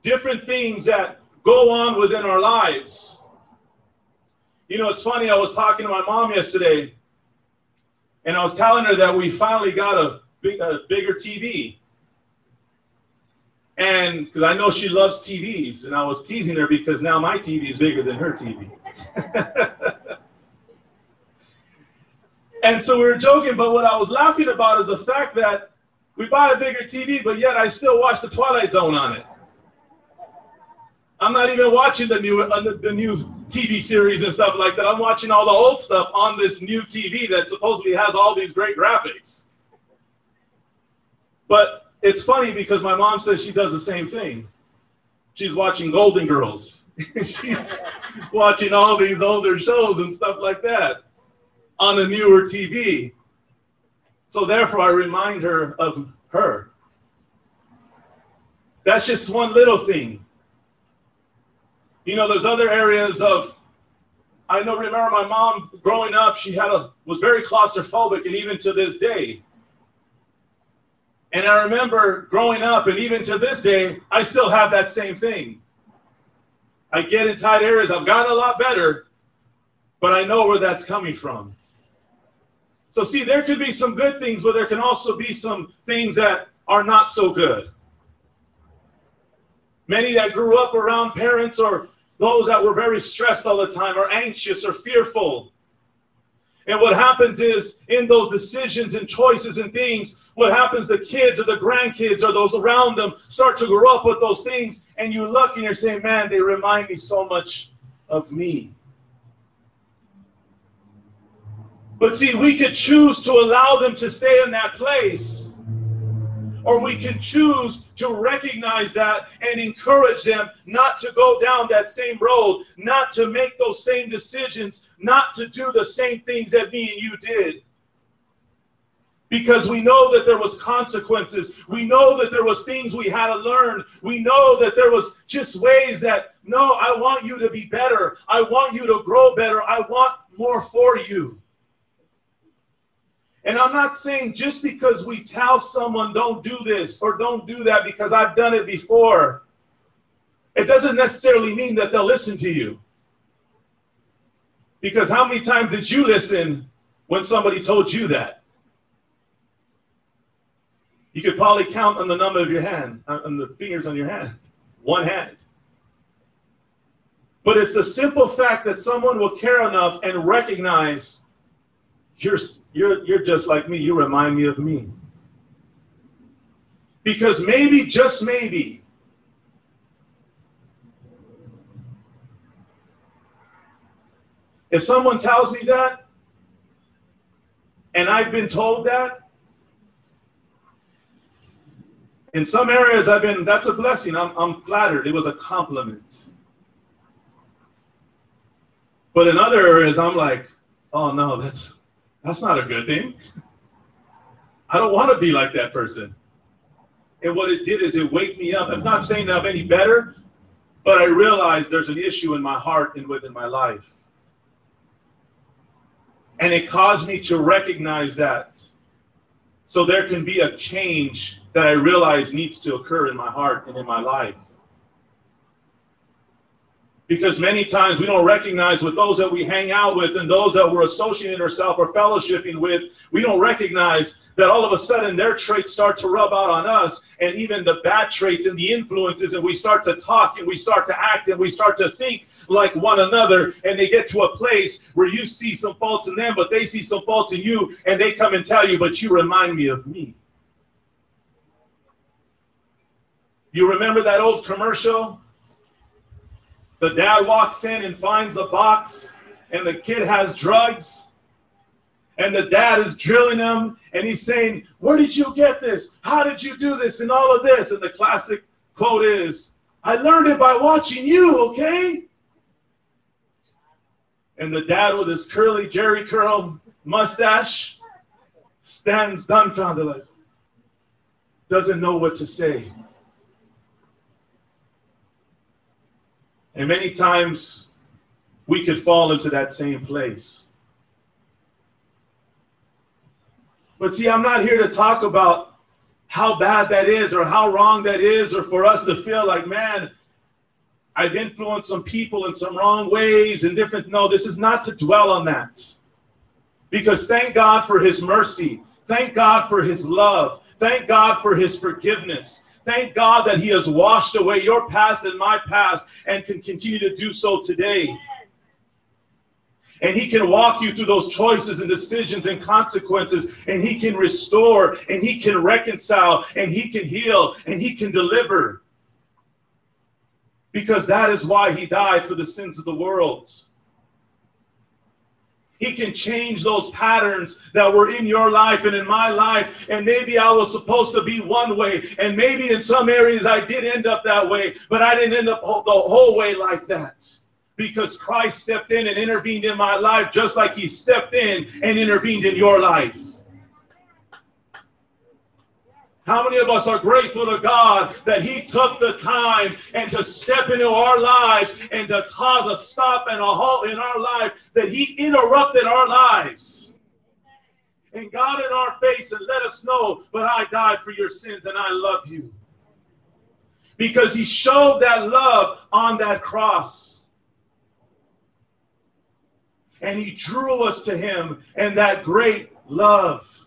different things that go on within our lives. You know, it's funny, I was talking to my mom yesterday and I was telling her that we finally got a, big, a bigger TV. And because I know she loves TVs, and I was teasing her because now my TV is bigger than her TV. *laughs* and so we were joking, but what I was laughing about is the fact that we buy a bigger TV, but yet I still watch the Twilight Zone on it. I'm not even watching the new uh, the new TV series and stuff like that. I'm watching all the old stuff on this new TV that supposedly has all these great graphics. But it's funny because my mom says she does the same thing. She's watching Golden Girls. *laughs* She's watching all these older shows and stuff like that on a newer TV. So therefore, I remind her of her. That's just one little thing. You know, there's other areas of. I know. Remember, my mom growing up, she had a was very claustrophobic, and even to this day. And I remember growing up, and even to this day, I still have that same thing. I get in tight areas. I've gotten a lot better, but I know where that's coming from. So, see, there could be some good things, but there can also be some things that are not so good. Many that grew up around parents or those that were very stressed all the time or anxious or fearful. And what happens is in those decisions and choices and things, what happens, the kids or the grandkids or those around them start to grow up with those things. And you look and you're saying, man, they remind me so much of me. But see, we could choose to allow them to stay in that place or we can choose to recognize that and encourage them not to go down that same road, not to make those same decisions, not to do the same things that me and you did. Because we know that there was consequences. We know that there was things we had to learn. We know that there was just ways that, no, I want you to be better. I want you to grow better. I want more for you. And I'm not saying just because we tell someone don't do this or don't do that because I've done it before, it doesn't necessarily mean that they'll listen to you. Because how many times did you listen when somebody told you that? You could probably count on the number of your hand, uh, on the fingers on your hand, *laughs* one hand. But it's the simple fact that someone will care enough and recognize you're, you're, you're just like me. You remind me of me. Because maybe, just maybe, if someone tells me that, and I've been told that, in some areas I've been, that's a blessing. I'm, I'm flattered. It was a compliment. But in other areas, I'm like, oh no, that's that's not a good thing. I don't want to be like that person. And what it did is it waked me up. I'm not saying that I'm any better, but I realized there's an issue in my heart and within my life. And it caused me to recognize that. So there can be a change that I realize needs to occur in my heart and in my life because many times we don't recognize with those that we hang out with and those that we're associating ourselves or fellowshipping with, we don't recognize that all of a sudden their traits start to rub out on us and even the bad traits and the influences and we start to talk and we start to act and we start to think like one another and they get to a place where you see some faults in them but they see some faults in you and they come and tell you but you remind me of me. You remember that old commercial the dad walks in and finds a box, and the kid has drugs. And the dad is drilling him, and he's saying, Where did you get this? How did you do this? And all of this. And the classic quote is, I learned it by watching you, okay? And the dad with his curly Jerry curl mustache stands dumbfounded, like, doesn't know what to say. And many times we could fall into that same place. But see, I'm not here to talk about how bad that is or how wrong that is or for us to feel like, man, I've influenced some people in some wrong ways and different. No, this is not to dwell on that. Because thank God for his mercy. Thank God for his love. Thank God for his forgiveness. Thank God that he has washed away your past and my past and can continue to do so today. And he can walk you through those choices and decisions and consequences, and he can restore, and he can reconcile, and he can heal, and he can deliver. Because that is why he died for the sins of the world. He can change those patterns that were in your life and in my life. And maybe I was supposed to be one way. And maybe in some areas I did end up that way, but I didn't end up the whole way like that. Because Christ stepped in and intervened in my life just like he stepped in and intervened in your life. How many of us are grateful to God that He took the time and to step into our lives and to cause a stop and a halt in our life, that He interrupted our lives? And God in our face and let us know, but I died for your sins and I love you. Because He showed that love on that cross. And He drew us to Him and that great love.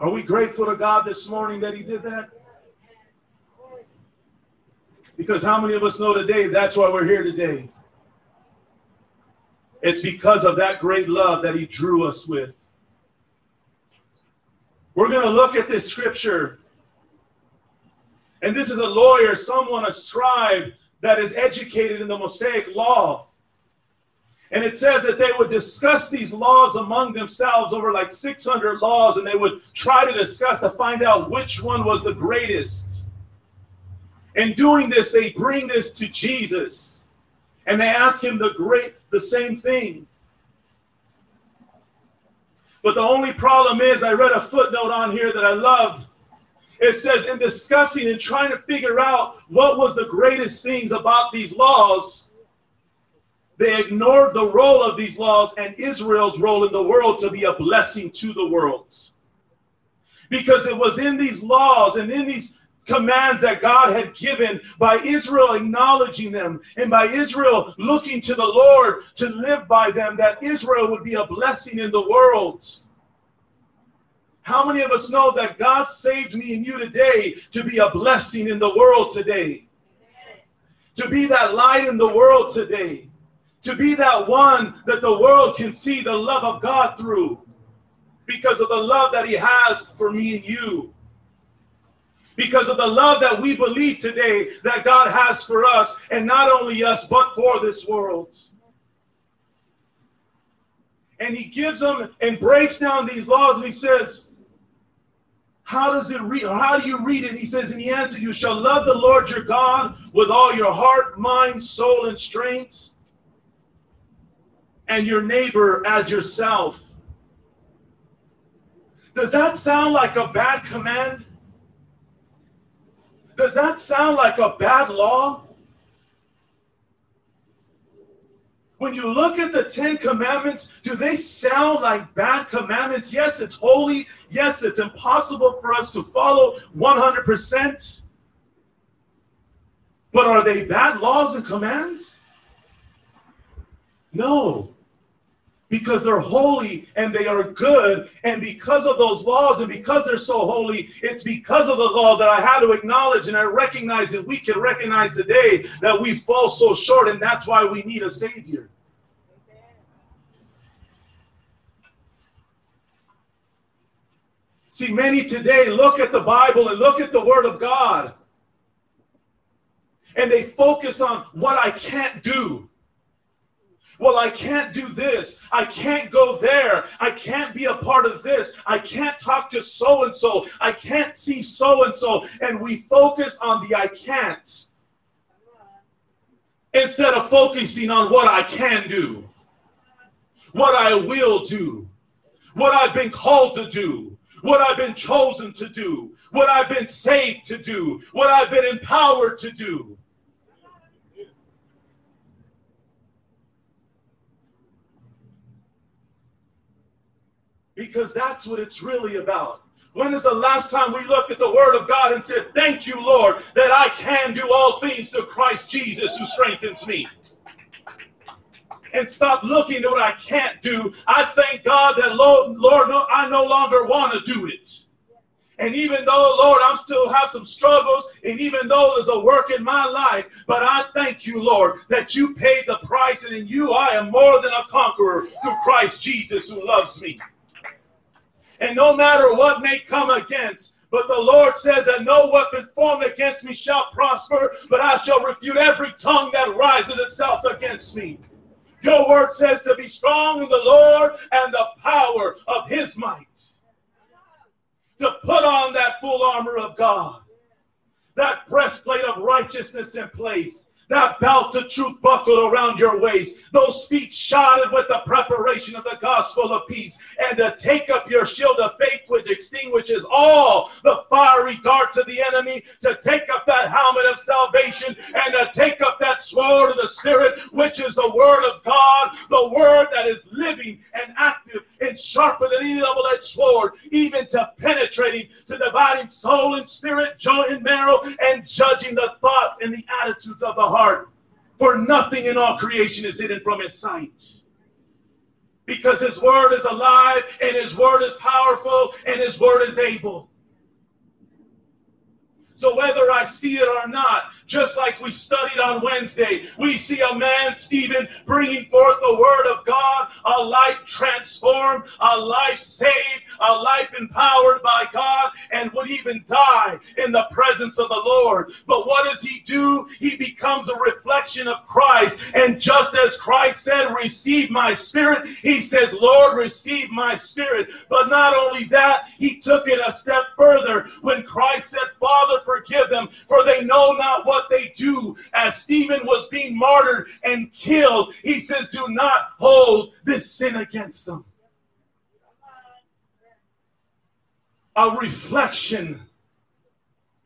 Are we grateful to God this morning that He did that? Because how many of us know today that's why we're here today? It's because of that great love that He drew us with. We're going to look at this scripture. And this is a lawyer, someone, a scribe that is educated in the Mosaic law. And it says that they would discuss these laws among themselves over like 600 laws, and they would try to discuss to find out which one was the greatest. In doing this, they bring this to Jesus, and they ask him the great, the same thing. But the only problem is, I read a footnote on here that I loved. It says, in discussing and trying to figure out what was the greatest things about these laws they ignored the role of these laws and Israel's role in the world to be a blessing to the worlds. Because it was in these laws and in these commands that God had given by Israel acknowledging them and by Israel looking to the Lord to live by them that Israel would be a blessing in the world. How many of us know that God saved me and you today to be a blessing in the world today? To be that light in the world today to be that one that the world can see the love of God through because of the love that He has for me and you. Because of the love that we believe today that God has for us, and not only us, but for this world. And He gives them and breaks down these laws, and He says, how does it read? How do you read it? He says, in the answer, you shall love the Lord your God with all your heart, mind, soul, and strength and your neighbor as yourself. Does that sound like a bad command? Does that sound like a bad law? When you look at the Ten Commandments, do they sound like bad commandments? Yes, it's holy. Yes, it's impossible for us to follow 100%. But are they bad laws and commands? No because they're holy and they are good. And because of those laws and because they're so holy, it's because of the law that I had to acknowledge and I recognize that we can recognize today that we fall so short, and that's why we need a Savior. See, many today look at the Bible and look at the Word of God, and they focus on what I can't do. Well, I can't do this. I can't go there. I can't be a part of this. I can't talk to so and so. I can't see so and so. And we focus on the I can't. instead of focusing on what I can do, what I will do, what I've been called to do, what I've been chosen to do, what I've been saved to do, what I've been empowered to do. Because that's what it's really about. When is the last time we looked at the Word of God and said, Thank you, Lord, that I can do all things through Christ Jesus who strengthens me? And stop looking at what I can't do. I thank God that, Lord, Lord I no longer want to do it. And even though, Lord, I'm still have some struggles, and even though there's a work in my life, but I thank you, Lord, that you paid the price, and in you I am more than a conqueror through Christ Jesus who loves me. And no matter what may come against, but the Lord says that no weapon formed against me shall prosper, but I shall refute every tongue that rises itself against me. Your word says to be strong in the Lord and the power of his might. To put on that full armor of God, that breastplate of righteousness in place, that belt of truth buckled around your waist, those feet shodded with the preparation of the gospel of peace, and to take up your shield of faith, which extinguishes all the fiery darts of the enemy, to take up that helmet of salvation, and to take up that sword of the Spirit, which is the word of God, the word that is living and active and sharper than any double-edged sword, even to penetrating, to dividing soul and spirit, joint and marrow, and judging the thoughts and the attitudes of the heart. For nothing in all creation is hidden from his sight. Because his word is alive, and his word is powerful, and his word is able. So whether I see it or not, just like we studied on Wednesday, we see a man, Stephen, bringing forth the word of God, a life transformed, a life saved, a life empowered by God, and would even die in the presence of the Lord. But what does he do? He becomes a reflection of Christ. And just as Christ said, Receive my spirit, he says, Lord, receive my spirit. But not only that, he took it a step further when Christ said, Father, forgive them, for they know not what they do. As Stephen was being martyred and killed, he says, Do not hold this sin against them. A reflection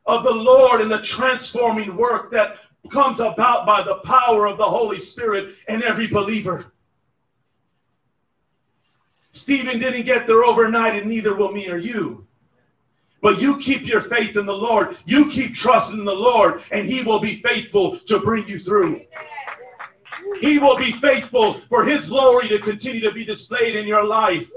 of the Lord and the transforming work that comes about by the power of the Holy Spirit in every believer. Stephen didn't get there overnight, and neither will me or you. But you keep your faith in the Lord. You keep trusting in the Lord, and He will be faithful to bring you through. He will be faithful for His glory to continue to be displayed in your life.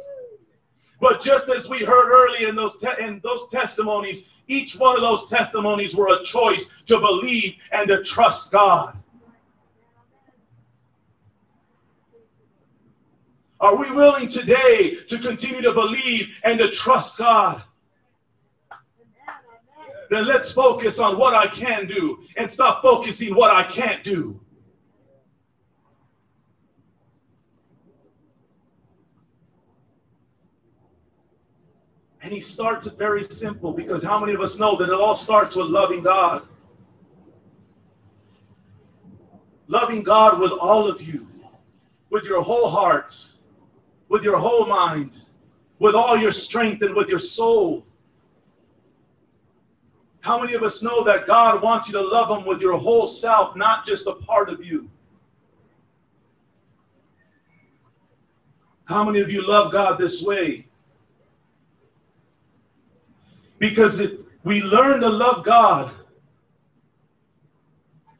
But just as we heard earlier in those te- in those testimonies, each one of those testimonies were a choice to believe and to trust God. Are we willing today to continue to believe and to trust God? Then let's focus on what I can do and stop focusing what I can't do. And he starts it very simple because how many of us know that it all starts with loving God? Loving God with all of you, with your whole heart, with your whole mind, with all your strength, and with your soul. How many of us know that God wants you to love Him with your whole self, not just a part of you? How many of you love God this way? Because if we learn to love God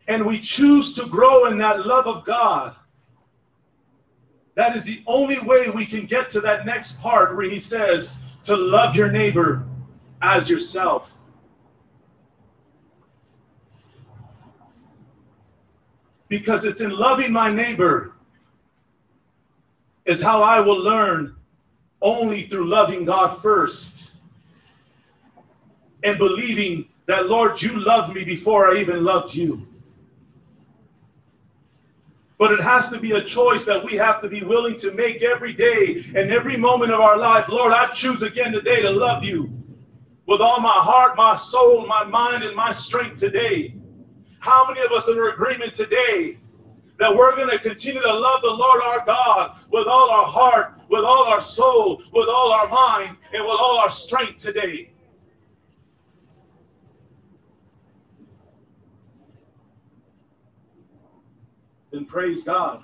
and we choose to grow in that love of God, that is the only way we can get to that next part where He says to love your neighbor as yourself. Because it's in loving my neighbor is how I will learn only through loving God first and believing that, Lord, you loved me before I even loved you. But it has to be a choice that we have to be willing to make every day and every moment of our life. Lord, I choose again today to love you with all my heart, my soul, my mind, and my strength today. How many of us are in agreement today that we're going to continue to love the Lord our God with all our heart, with all our soul, with all our mind, and with all our strength today. Then praise God.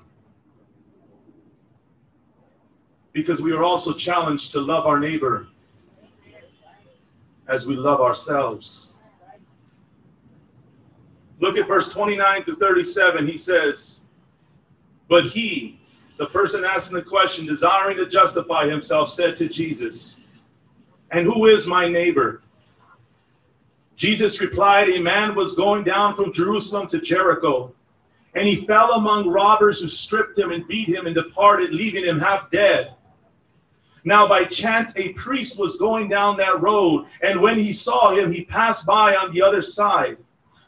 Because we are also challenged to love our neighbor as we love ourselves. Look at verse 29 to 37. He says, But he, the person asking the question, desiring to justify himself, said to Jesus, And who is my neighbor? Jesus replied, A man was going down from Jerusalem to Jericho, and he fell among robbers who stripped him and beat him and departed, leaving him half dead. Now, by chance, a priest was going down that road, and when he saw him, he passed by on the other side.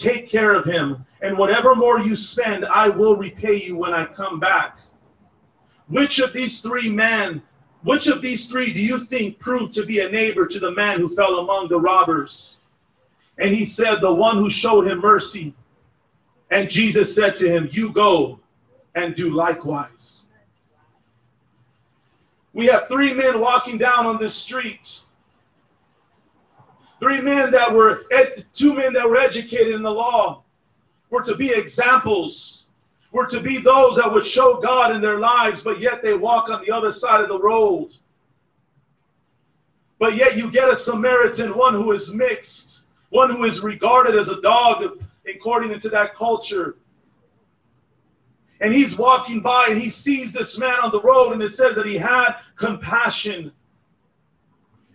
Take care of him, and whatever more you spend, I will repay you when I come back. Which of these three men, which of these three do you think proved to be a neighbor to the man who fell among the robbers? And he said, The one who showed him mercy. And Jesus said to him, You go and do likewise. We have three men walking down on this street. Three men that were, two men that were educated in the law were to be examples, were to be those that would show God in their lives, but yet they walk on the other side of the road. But yet you get a Samaritan, one who is mixed, one who is regarded as a dog according to that culture and he's walking by and he sees this man on the road and it says that he had compassion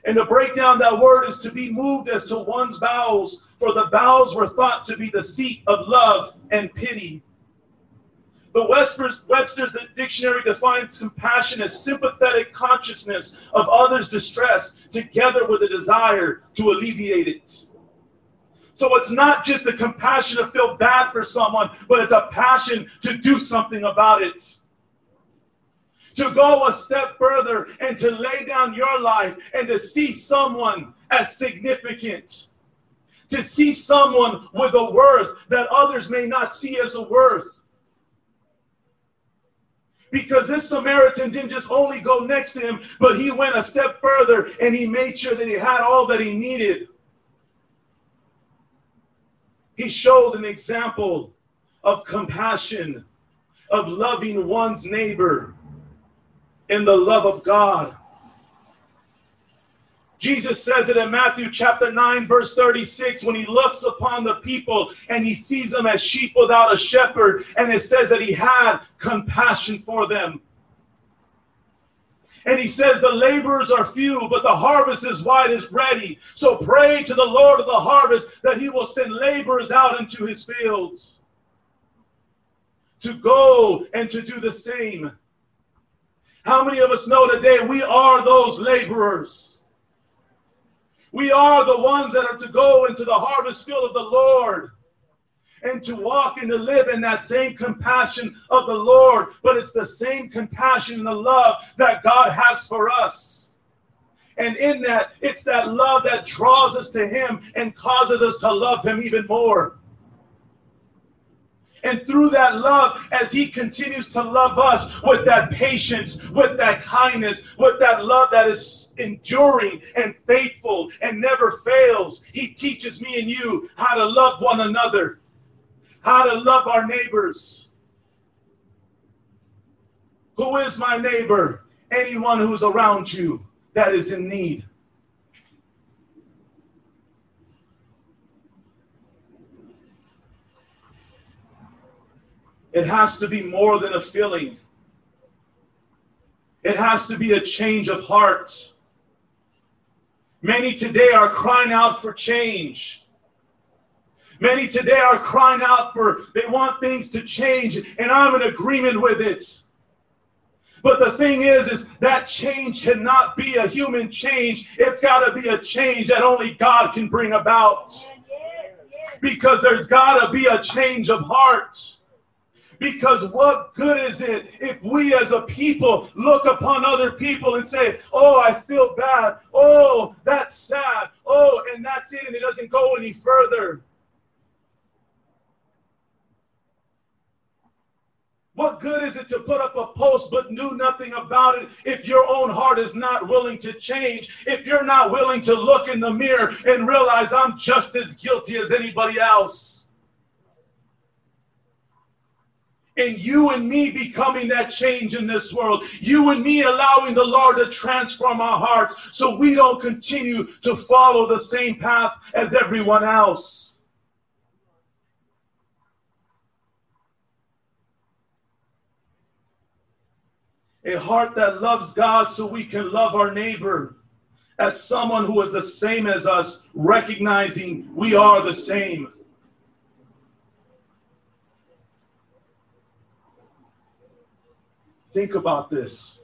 and to break down that word is to be moved as to one's bowels for the bowels were thought to be the seat of love and pity the Webster's, Webster's dictionary defines compassion as sympathetic consciousness of others' distress together with a desire to alleviate it. So it's not just a compassion to feel bad for someone, but it's a passion to do something about it. To go a step further and to lay down your life and to see someone as significant. To see someone with a worth that others may not see as a worth. Because this Samaritan didn't just only go next to him, but he went a step further and he made sure that he had all that he needed. He showed an example of compassion, of loving one's neighbor in the love of God. Jesus says it in Matthew chapter 9, verse 36, when he looks upon the people and he sees them as sheep without a shepherd, and it says that he had compassion for them. And he says, The laborers are few, but the harvest is wide is ready. So pray to the Lord of the harvest that he will send laborers out into his fields to go and to do the same. How many of us know today we are those laborers? We are the ones that are to go into the harvest field of the Lord and to walk and to live in that same compassion of the Lord. But it's the same compassion and the love that God has for us. And in that, it's that love that draws us to Him and causes us to love Him even more. And through that love, as He continues to love us with that patience, with that kindness, with that love that is enduring and faithful and never fails, He teaches me and you how to love one another how to love our neighbors. Who is my neighbor? Anyone who's around you that is in need. It has to be more than a feeling. It has to be a change of heart. Many today are crying out for change. Many today are crying out for, they want things to change, and I'm in agreement with it. But the thing is, is that change cannot be a human change. It's got to be a change that only God can bring about. Because there's got to be a change of heart. Because what good is it if we as a people look upon other people and say, Oh, I feel bad. Oh, that's sad. Oh, and that's it. And it doesn't go any further. What good is it to put up a post but do nothing about it if your own heart is not willing to change? If you're not willing to look in the mirror and realize I'm just as guilty as anybody else? And you and me becoming that change in this world. You and me allowing the Lord to transform our hearts so we don't continue to follow the same path as everyone else. a heart that loves God so we can love our neighbor as someone who is the same as us, recognizing we are the same. Think about this.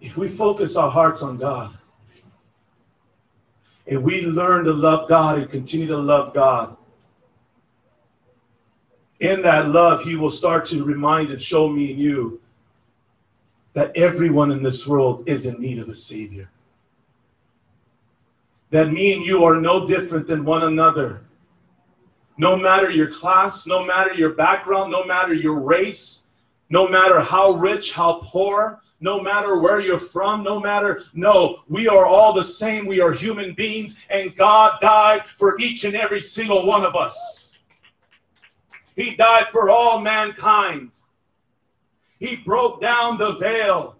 If we focus our hearts on God and we learn to love God and continue to love God, in that love, He will start to remind and show me and you that everyone in this world is in need of a Savior. That me and you are no different than one another. No matter your class, no matter your background, no matter your race, no matter how rich, how poor, no matter where you're from, no matter, no, we are all the same. We are human beings, and God died for each and every single one of us. He died for all mankind. He broke down the veil.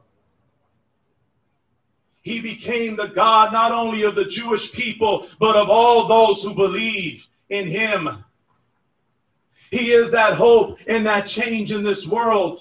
He became the God not only of the Jewish people, but of all those who believe in him. He is that hope and that change in this world.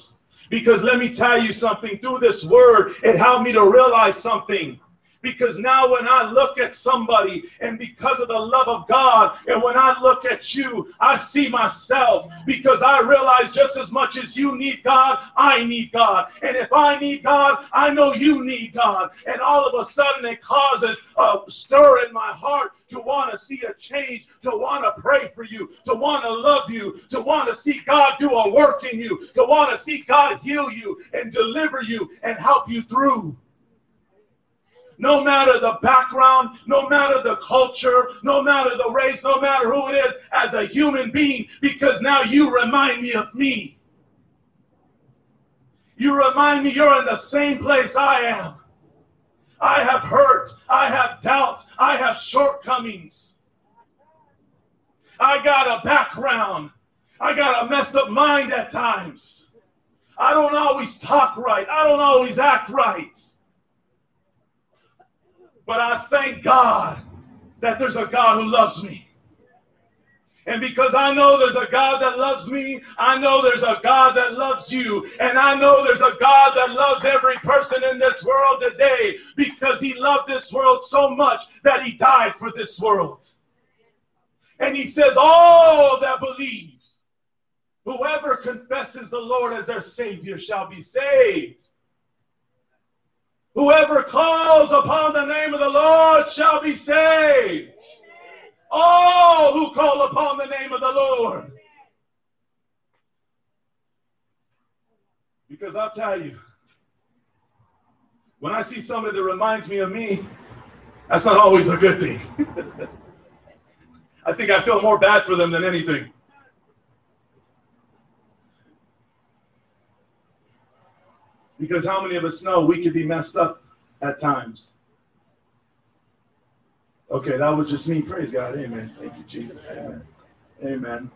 Because let me tell you something through this word, it helped me to realize something. Because now, when I look at somebody, and because of the love of God, and when I look at you, I see myself because I realize just as much as you need God, I need God. And if I need God, I know you need God. And all of a sudden, it causes a stir in my heart to want to see a change, to want to pray for you, to want to love you, to want to see God do a work in you, to want to see God heal you and deliver you and help you through no matter the background, no matter the culture, no matter the race, no matter who it is, as a human being, because now you remind me of me. You remind me you're in the same place I am. I have hurt, I have doubts, I have shortcomings. I got a background, I got a messed up mind at times. I don't always talk right, I don't always act right. But I thank God that there's a God who loves me. And because I know there's a God that loves me, I know there's a God that loves you. And I know there's a God that loves every person in this world today because he loved this world so much that he died for this world. And he says, All that believe, whoever confesses the Lord as their Savior shall be saved. Whoever calls upon the name of the Lord shall be saved. All who call upon the name of the Lord. Because I'll tell you, when I see somebody that reminds me of me, that's not always a good thing. *laughs* I think I feel more bad for them than anything. Because how many of us know we could be messed up at times? Okay, that was just me. Praise God. Amen. Thank you, Jesus. Amen. Amen.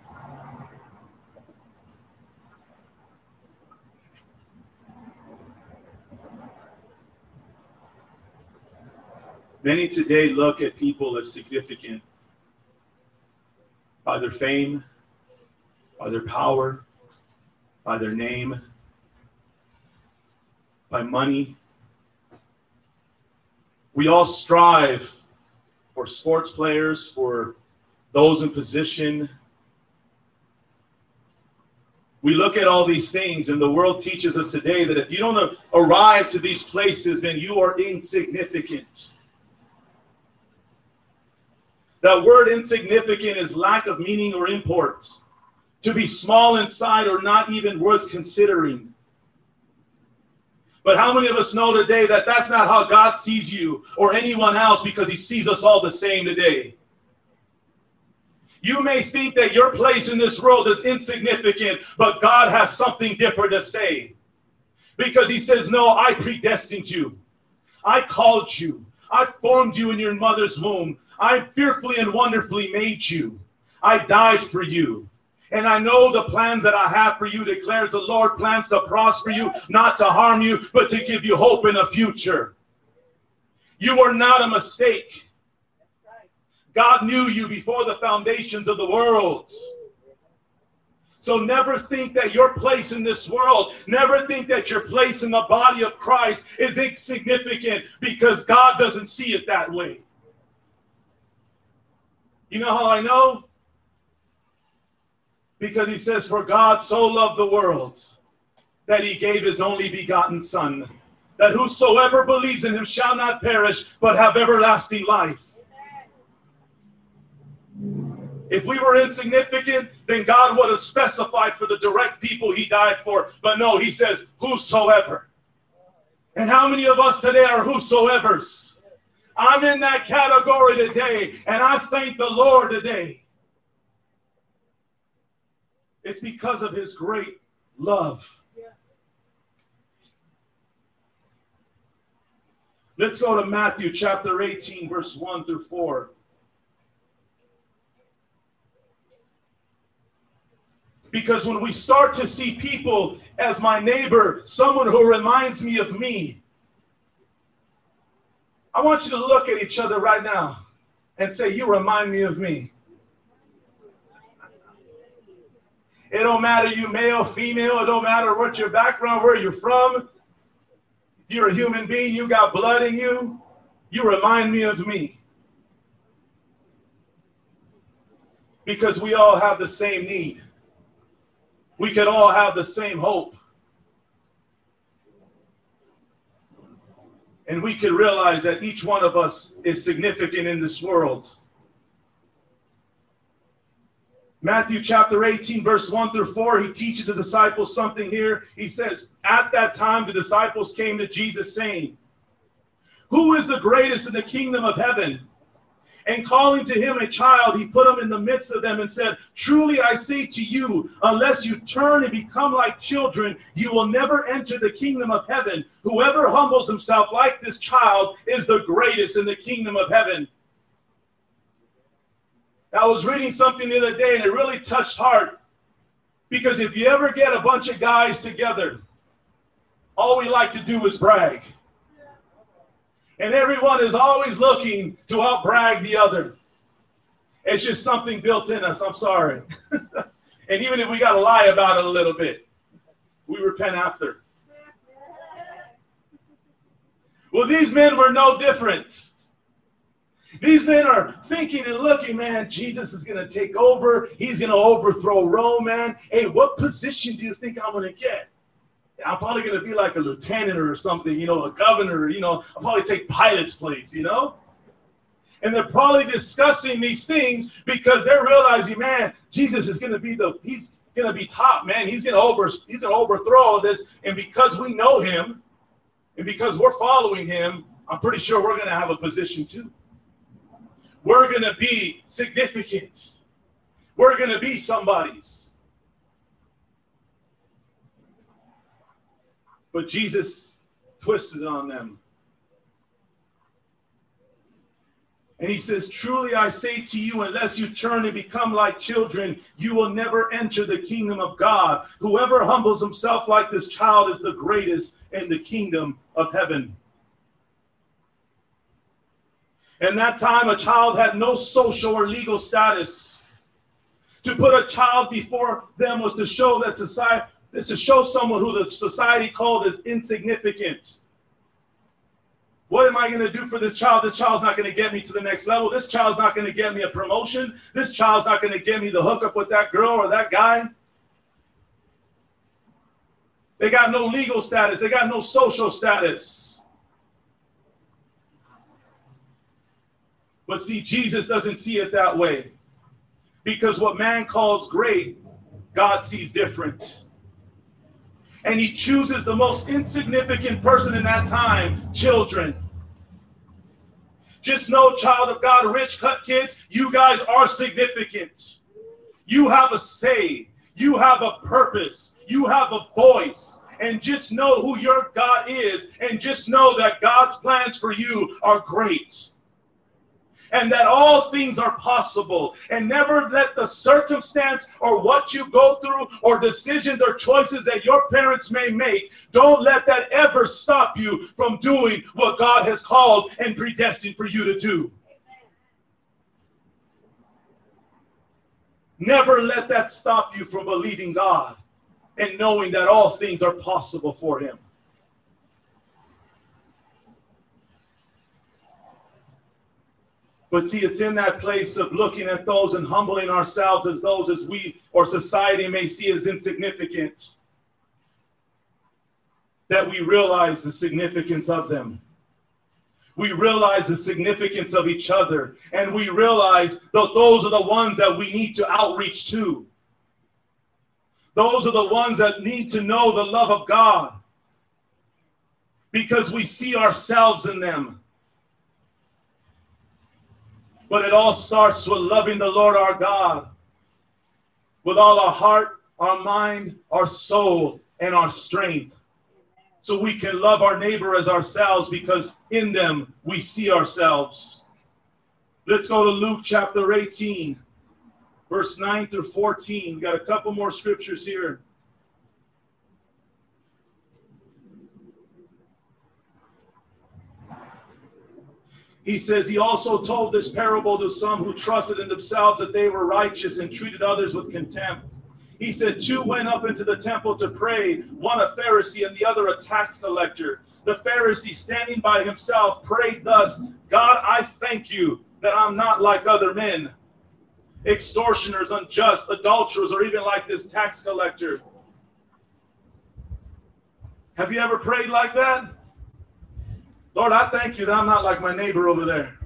Many today look at people as significant by their fame, by their power, by their name by money. We all strive for sports players, for those in position. We look at all these things, and the world teaches us today that if you don't arrive to these places, then you are insignificant. That word insignificant is lack of meaning or import. To be small inside or not even worth considering. But how many of us know today that that's not how God sees you or anyone else because he sees us all the same today? You may think that your place in this world is insignificant, but God has something different to say. Because he says, No, I predestined you. I called you. I formed you in your mother's womb. I fearfully and wonderfully made you. I died for you. And I know the plans that I have for you, declares the Lord, plans to prosper you, not to harm you, but to give you hope in a future. You are not a mistake. God knew you before the foundations of the world. So never think that your place in this world, never think that your place in the body of Christ is insignificant because God doesn't see it that way. You know how I know? Because he says, For God so loved the world that he gave his only begotten Son, that whosoever believes in him shall not perish, but have everlasting life. If we were insignificant, then God would have specified for the direct people he died for. But no, he says, whosoever. And how many of us today are whosoever's? I'm in that category today, and I thank the Lord today. It's because of his great love. Let's go to Matthew chapter 18, verse 1 through 4. Because when we start to see people as my neighbor, someone who reminds me of me, I want you to look at each other right now and say, You remind me of me. It don't matter you male, female, it don't matter what your background, where you're from. If you're a human being, you got blood in you, you remind me of me. Because we all have the same need. We could all have the same hope. And we can realize that each one of us is significant in this world. Matthew chapter 18, verse 1 through 4, he teaches the disciples something here. He says, At that time, the disciples came to Jesus saying, Who is the greatest in the kingdom of heaven? And calling to him a child, he put him in the midst of them and said, Truly I say to you, unless you turn and become like children, you will never enter the kingdom of heaven. Whoever humbles himself like this child is the greatest in the kingdom of heaven. I was reading something the other day and it really touched heart. Because if you ever get a bunch of guys together, all we like to do is brag. And everyone is always looking to outbrag the other. It's just something built in us. I'm sorry. *laughs* and even if we got to lie about it a little bit, we repent after. Well, these men were no different. These men are thinking and looking, man, Jesus is going to take over. He's going to overthrow Rome, man. Hey, what position do you think I'm going to get? I'm probably going to be like a lieutenant or something, you know, a governor, you know, I'll probably take Pilate's place, you know? And they're probably discussing these things because they're realizing, man, Jesus is going to be the, he's going to be top, man. He's going to over, he's going to overthrow all this. And because we know him and because we're following him, I'm pretty sure we're going to have a position too we're going to be significant. We're going to be somebody's. But Jesus twists it on them. And he says, Truly I say to you, unless you turn and become like children, you will never enter the kingdom of God. Whoever humbles himself like this child is the greatest in the kingdom of heaven. In that time, a child had no social or legal status. To put a child before them was to show that society, is to show someone who the society called as insignificant. What am I going to do for this child? This child's not going to get me to the next level. This child's not going to get me a promotion. This child's not going to get me the hookup with that girl or that guy. They got no legal status, they got no social status. But see, Jesus doesn't see it that way. Because what man calls great, God sees different. And he chooses the most insignificant person in that time children. Just know, child of God, rich cut kids, you guys are significant. You have a say, you have a purpose, you have a voice. And just know who your God is, and just know that God's plans for you are great and that all things are possible. And never let the circumstance or what you go through or decisions or choices that your parents may make, don't let that ever stop you from doing what God has called and predestined for you to do. Never let that stop you from believing God and knowing that all things are possible for Him. But see, it's in that place of looking at those and humbling ourselves as those as we or society may see as insignificant that we realize the significance of them. We realize the significance of each other, and we realize that those are the ones that we need to outreach to. Those are the ones that need to know the love of God because we see ourselves in them. But it all starts with loving the Lord our God with all our heart, our mind, our soul, and our strength. So we can love our neighbor as ourselves because in them we see ourselves. Let's go to Luke chapter 18, verse 9 through 14. We got a couple more scriptures here. He says he also told this parable to some who trusted in themselves that they were righteous and treated others with contempt. He said, Two went up into the temple to pray, one a Pharisee and the other a tax collector. The Pharisee, standing by himself, prayed thus God, I thank you that I'm not like other men, extortioners, unjust, adulterers, or even like this tax collector. Have you ever prayed like that? Lord, I thank you that I'm not like my neighbor over there.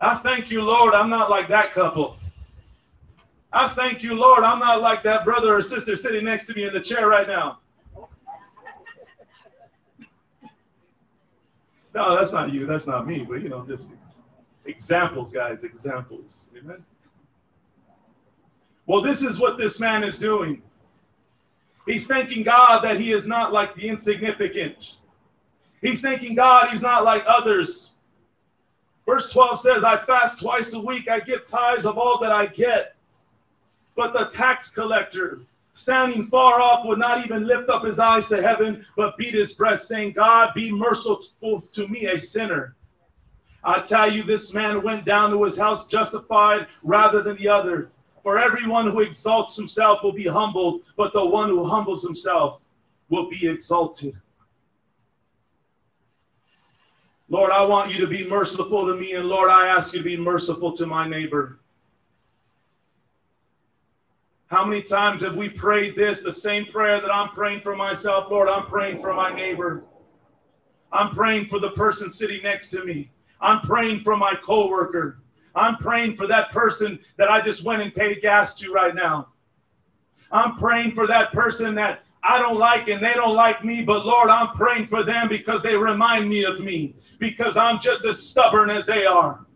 I thank you, Lord, I'm not like that couple. I thank you, Lord, I'm not like that brother or sister sitting next to me in the chair right now. No, that's not you. That's not me. But, you know, just examples, guys, examples. Amen. Well, this is what this man is doing. He's thanking God that he is not like the insignificant. He's thanking God he's not like others. Verse 12 says, I fast twice a week, I give tithes of all that I get. But the tax collector, standing far off, would not even lift up his eyes to heaven, but beat his breast, saying, God, be merciful to me, a sinner. I tell you, this man went down to his house justified rather than the other. For everyone who exalts himself will be humbled, but the one who humbles himself will be exalted. Lord, I want you to be merciful to me, and Lord, I ask you to be merciful to my neighbor. How many times have we prayed this, the same prayer that I'm praying for myself? Lord, I'm praying for my neighbor. I'm praying for the person sitting next to me. I'm praying for my coworker. I'm praying for that person that I just went and paid gas to right now. I'm praying for that person that I don't like and they don't like me, but Lord, I'm praying for them because they remind me of me, because I'm just as stubborn as they are.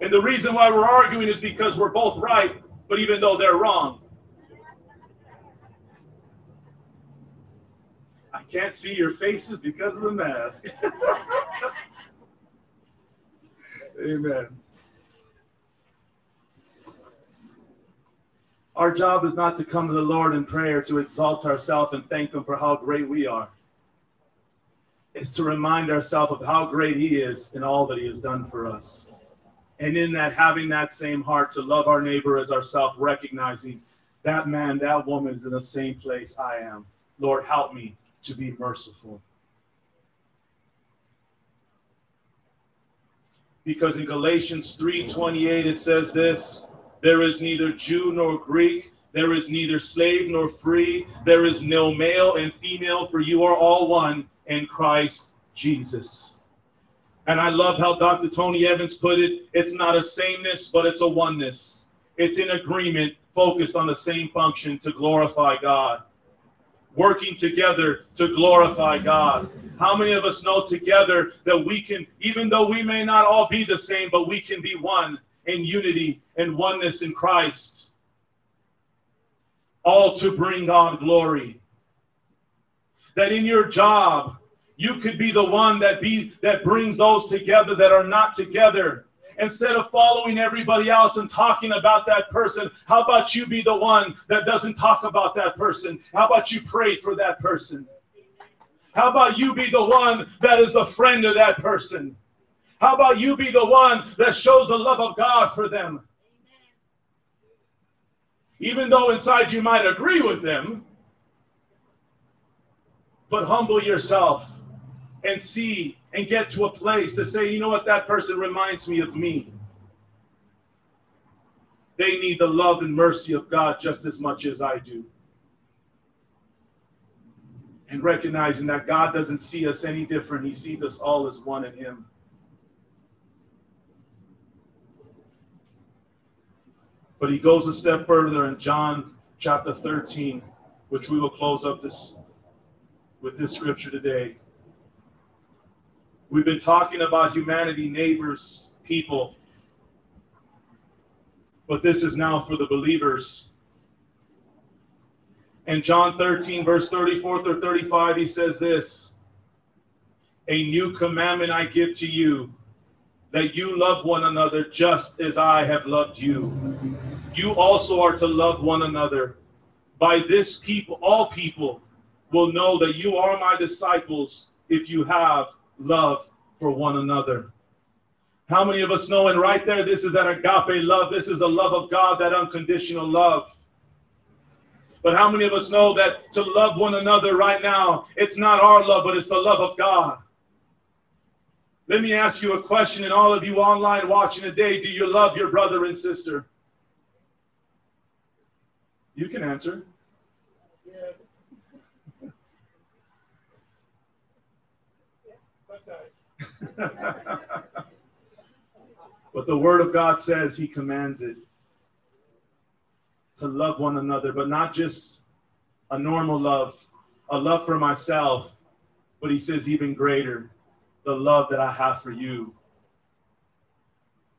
And the reason why we're arguing is because we're both right, but even though they're wrong. I can't see your faces because of the mask. *laughs* Amen. Our job is not to come to the Lord in prayer to exalt ourselves and thank Him for how great we are. It's to remind ourselves of how great He is and all that He has done for us. And in that, having that same heart to love our neighbor as ourselves, recognizing that man, that woman is in the same place I am. Lord, help me to be merciful. Because in Galatians 3:28 it says this, there is neither Jew nor Greek, there is neither slave nor free, there is no male and female, for you are all one in Christ Jesus. And I love how Dr. Tony Evans put it it's not a sameness, but it's a oneness. It's in agreement, focused on the same function to glorify God. Working together to glorify God. How many of us know together that we can, even though we may not all be the same, but we can be one in unity and oneness in Christ? All to bring God glory. That in your job, you could be the one that be that brings those together that are not together instead of following everybody else and talking about that person how about you be the one that doesn't talk about that person how about you pray for that person how about you be the one that is the friend of that person how about you be the one that shows the love of god for them even though inside you might agree with them but humble yourself and see and get to a place to say, you know what, that person reminds me of me. They need the love and mercy of God just as much as I do. And recognizing that God doesn't see us any different, He sees us all as one in Him. But He goes a step further in John chapter 13, which we will close up this with this scripture today. We've been talking about humanity, neighbors, people. But this is now for the believers. In John 13, verse 34 through 35, he says this A new commandment I give to you, that you love one another just as I have loved you. You also are to love one another. By this people, all people will know that you are my disciples if you have love for one another. How many of us know, and right there, this is that agape love. This is the love of God, that unconditional love. But how many of us know that to love one another right now, it's not our love, but it's the love of God? Let me ask you a question, and all of you online watching today do you love your brother and sister? You can answer. *laughs* but the Word of God says He commands it to love one another, but not just a normal love, a love for myself, but He says even greater, the love that I have for you.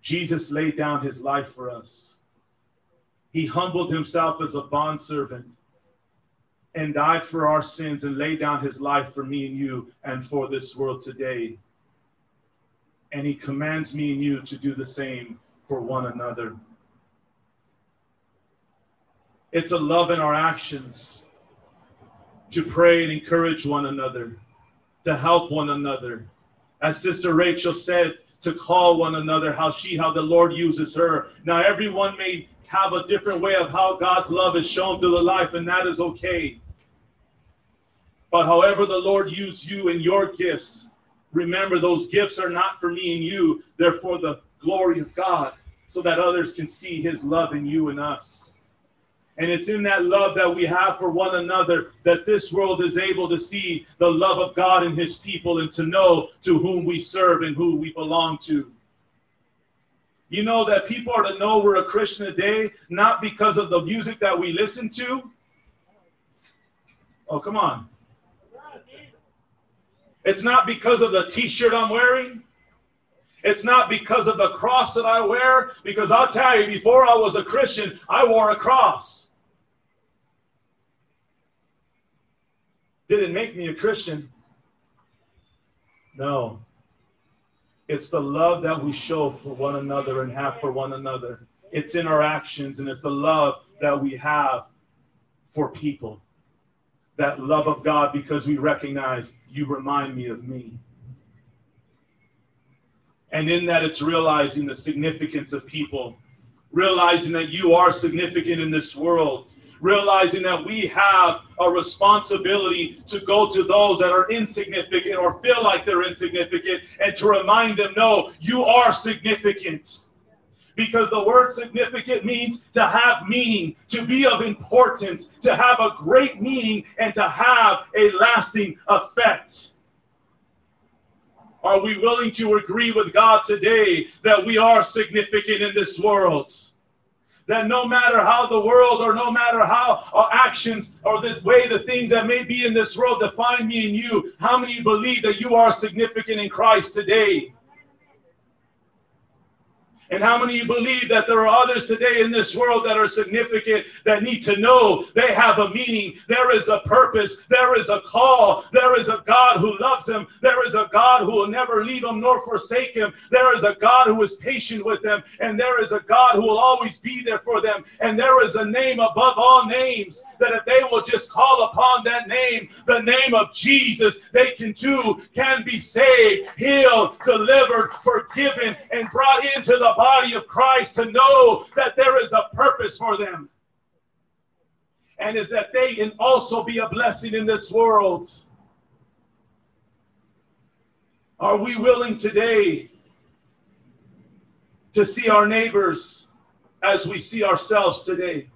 Jesus laid down His life for us. He humbled Himself as a bondservant and died for our sins and laid down his life for me and you and for this world today and he commands me and you to do the same for one another. It's a love in our actions to pray and encourage one another, to help one another. As Sister Rachel said, to call one another, how she, how the Lord uses her. Now, everyone may have a different way of how God's love is shown through the life, and that is okay. But however the Lord used you and your gifts, Remember, those gifts are not for me and you, they're for the glory of God, so that others can see his love in you and us. And it's in that love that we have for one another that this world is able to see the love of God in his people and to know to whom we serve and who we belong to. You know that people are to know we're a Christian today, not because of the music that we listen to. Oh, come on. It's not because of the t shirt I'm wearing. It's not because of the cross that I wear, because I'll tell you, before I was a Christian, I wore a cross. Did it make me a Christian? No. It's the love that we show for one another and have for one another. It's in our actions, and it's the love that we have for people that love of God because we recognize you remind me of me. And in that, it's realizing the significance of people, realizing that you are significant in this world, realizing that we have a responsibility to go to those that are insignificant or feel like they're insignificant and to remind them, no, you are significant. Because the word significant means to have meaning, to be of importance, to have a great meaning, and to have a lasting effect. Are we willing to agree with God today that we are significant in this world? That no matter how the world or no matter how our actions or the way the things that may be in this world define me and you, how many believe that you are significant in Christ today? And how many of you believe that there are others today in this world that are significant that need to know they have a meaning? There is a purpose. There is a call. There is a God who loves them. There is a God who will never leave them nor forsake them. There is a God who is patient with them. And there is a God who will always be there for them. And there is a name above all names that if they will just call upon that name, the name of Jesus, they can too can be saved, healed, delivered, forgiven, and brought into the body of Christ to know that there is a purpose for them. And is that they can also be a blessing in this world. Are we willing today to see our neighbors as we see ourselves today?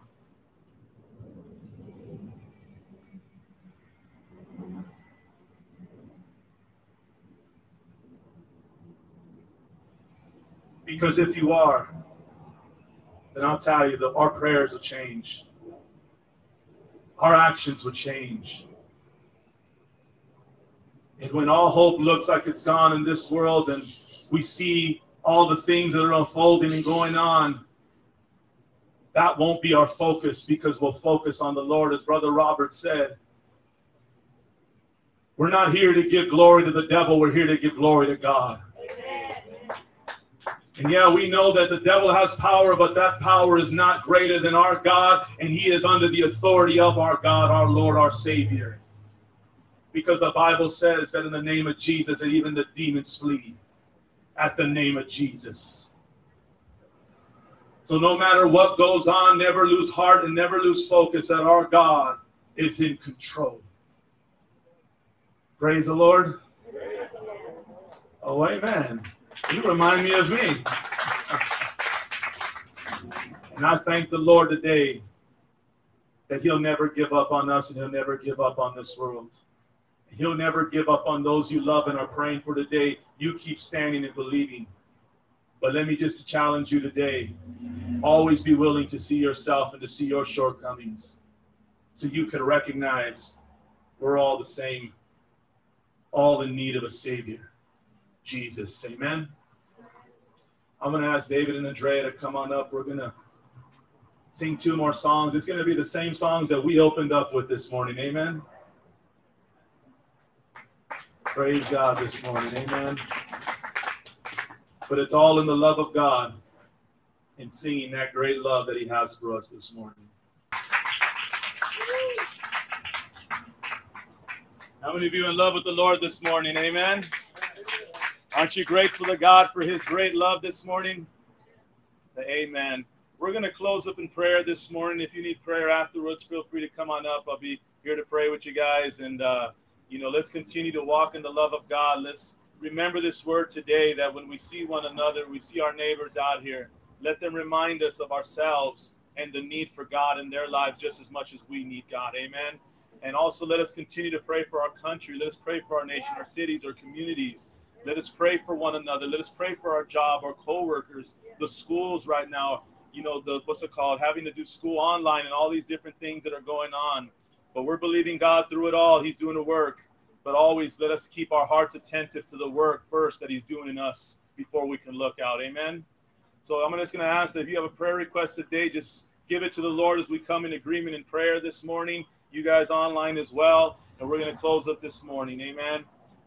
Because if you are, then I'll tell you that our prayers will change. Our actions will change. And when all hope looks like it's gone in this world and we see all the things that are unfolding and going on, that won't be our focus because we'll focus on the Lord, as Brother Robert said. We're not here to give glory to the devil, we're here to give glory to God. And yeah, we know that the devil has power, but that power is not greater than our God, and he is under the authority of our God, our Lord, our Savior. Because the Bible says that in the name of Jesus, that even the demons flee at the name of Jesus. So no matter what goes on, never lose heart and never lose focus that our God is in control. Praise the Lord. Oh, amen. You remind me of me. And I thank the Lord today that He'll never give up on us and He'll never give up on this world. He'll never give up on those you love and are praying for today. You keep standing and believing. But let me just challenge you today. Always be willing to see yourself and to see your shortcomings so you can recognize we're all the same, all in need of a Savior. Jesus. Amen. I'm going to ask David and Andrea to come on up. We're going to sing two more songs. It's going to be the same songs that we opened up with this morning. Amen. Praise God this morning. Amen. But it's all in the love of God and singing that great love that He has for us this morning. How many of you in love with the Lord this morning? Amen. Aren't you grateful to God for his great love this morning? Amen. We're going to close up in prayer this morning. If you need prayer afterwards, feel free to come on up. I'll be here to pray with you guys. And, uh, you know, let's continue to walk in the love of God. Let's remember this word today that when we see one another, we see our neighbors out here, let them remind us of ourselves and the need for God in their lives just as much as we need God. Amen. And also let us continue to pray for our country. Let us pray for our nation, our cities, our communities. Let us pray for one another. Let us pray for our job, our coworkers, the schools right now. You know, the what's it called? Having to do school online and all these different things that are going on. But we're believing God through it all. He's doing the work. But always let us keep our hearts attentive to the work first that He's doing in us before we can look out. Amen. So I'm just going to ask that if you have a prayer request today, just give it to the Lord as we come in agreement in prayer this morning. You guys online as well. And we're going to close up this morning. Amen.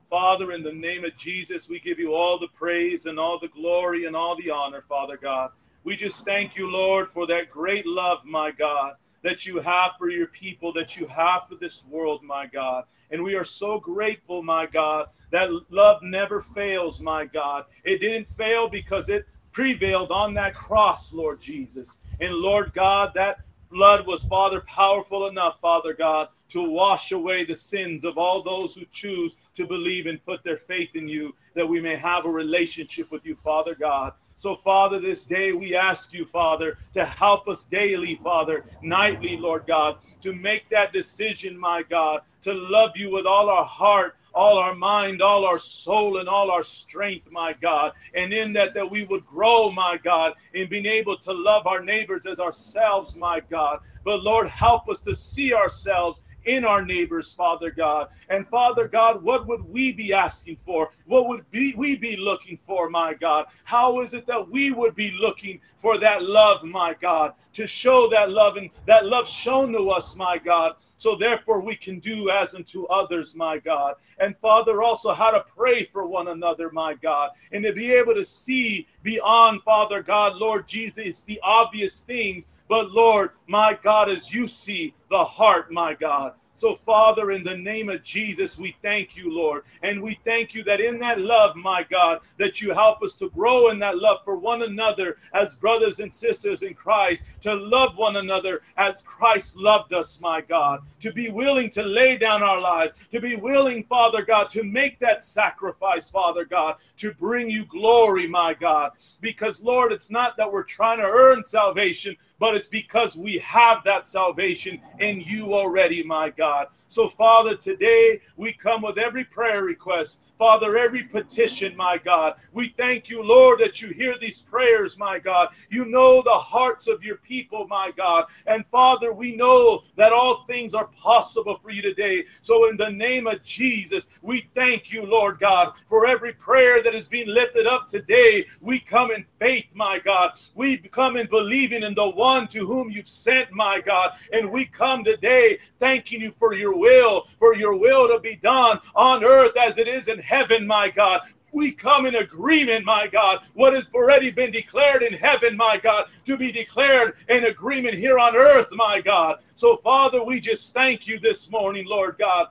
Father, in the name of Jesus, we give you all the praise and all the glory and all the honor, Father God. We just thank you, Lord, for that great love, my God, that you have for your people, that you have for this world, my God. And we are so grateful, my God, that love never fails, my God. It didn't fail because it prevailed on that cross, Lord Jesus. And Lord God, that blood was, Father, powerful enough, Father God, to wash away the sins of all those who choose to believe and put their faith in you, that we may have a relationship with you, Father God. So, Father, this day we ask you, Father, to help us daily, Father, nightly, Lord God, to make that decision, my God, to love you with all our heart, all our mind, all our soul, and all our strength, my God. And in that, that we would grow, my God, in being able to love our neighbors as ourselves, my God. But Lord, help us to see ourselves in our neighbors, Father God. And Father God, what would we be asking for? What would be, we be looking for, my God? How is it that we would be looking for that love, my God, to show that love and that love shown to us, my God? So therefore we can do as unto others, my God. And Father, also how to pray for one another, my God, and to be able to see beyond, Father God, Lord Jesus, the obvious things but Lord, my God, as you see the heart, my God. So, Father, in the name of Jesus, we thank you, Lord. And we thank you that in that love, my God, that you help us to grow in that love for one another as brothers and sisters in Christ, to love one another as Christ loved us, my God, to be willing to lay down our lives, to be willing, Father God, to make that sacrifice, Father God, to bring you glory, my God. Because, Lord, it's not that we're trying to earn salvation, but it's because we have that salvation in you already, my God. So, Father, today we come with every prayer request Father, every petition, my God. We thank you, Lord, that you hear these prayers, my God. You know the hearts of your people, my God. And Father, we know that all things are possible for you today. So, in the name of Jesus, we thank you, Lord God, for every prayer that is being lifted up today. We come in faith, my God. We come in believing in the one to whom you've sent, my God. And we come today thanking you for your will, for your will to be done on earth as it is in heaven, my God. We come in agreement, my God. What has already been declared in heaven, my God, to be declared in agreement here on earth, my God. So, Father, we just thank you this morning, Lord God.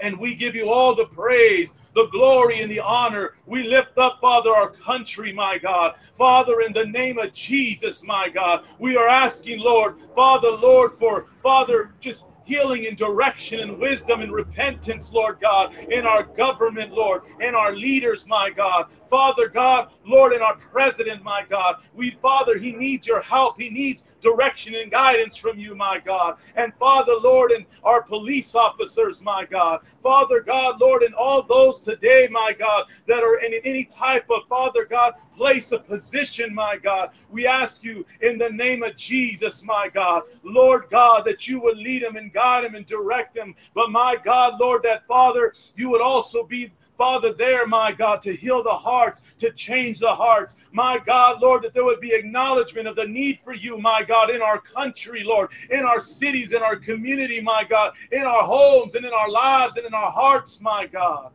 And we give you all the praise, the glory, and the honor. We lift up, Father, our country, my God. Father, in the name of Jesus, my God, we are asking, Lord, Father, Lord, for Father, just healing and direction and wisdom and repentance, Lord God, in our government, Lord, in our leaders, my God. Father God, Lord, in our president, my God. We, Father, he needs your help. He needs direction and guidance from you, my God. And Father, Lord, and our police officers, my God. Father God, Lord, and all those today, my God, that are in any type of, Father God, place of position, my God. We ask you in the name of Jesus, my God, Lord God, that you would lead them and guide them and direct them. But my God, Lord, that Father, you would also be Father, there, my God, to heal the hearts, to change the hearts. My God, Lord, that there would be acknowledgement of the need for you, my God, in our country, Lord, in our cities, in our community, my God, in our homes and in our lives and in our hearts, my God.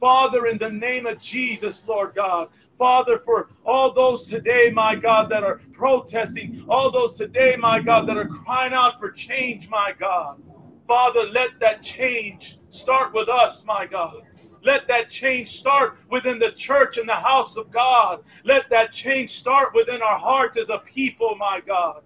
Father, in the name of Jesus, Lord God, Father, for all those today, my God, that are protesting, all those today, my God, that are crying out for change, my God. Father, let that change start with us, my God. Let that change start within the church and the house of God. Let that change start within our hearts as a people, my God.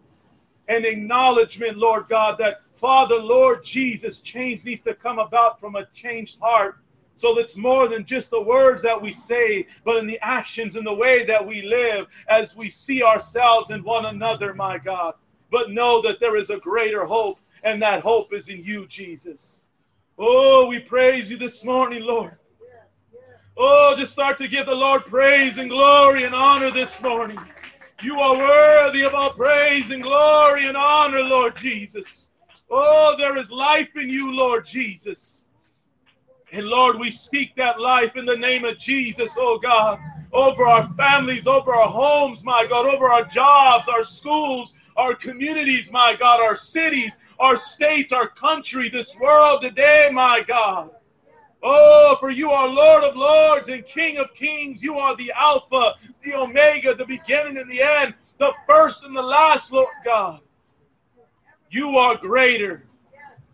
An acknowledgement, Lord God, that Father, Lord Jesus, change needs to come about from a changed heart. So it's more than just the words that we say, but in the actions and the way that we live as we see ourselves and one another, my God. But know that there is a greater hope, and that hope is in you, Jesus. Oh, we praise you this morning, Lord. Oh, just start to give the Lord praise and glory and honor this morning. You are worthy of all praise and glory and honor, Lord Jesus. Oh, there is life in you, Lord Jesus. And Lord, we speak that life in the name of Jesus, oh God, over our families, over our homes, my God, over our jobs, our schools, our communities, my God, our cities, our states, our country, this world today, my God. Oh, for you are Lord of lords and King of kings. You are the Alpha, the Omega, the beginning and the end, the first and the last, Lord God. You are greater.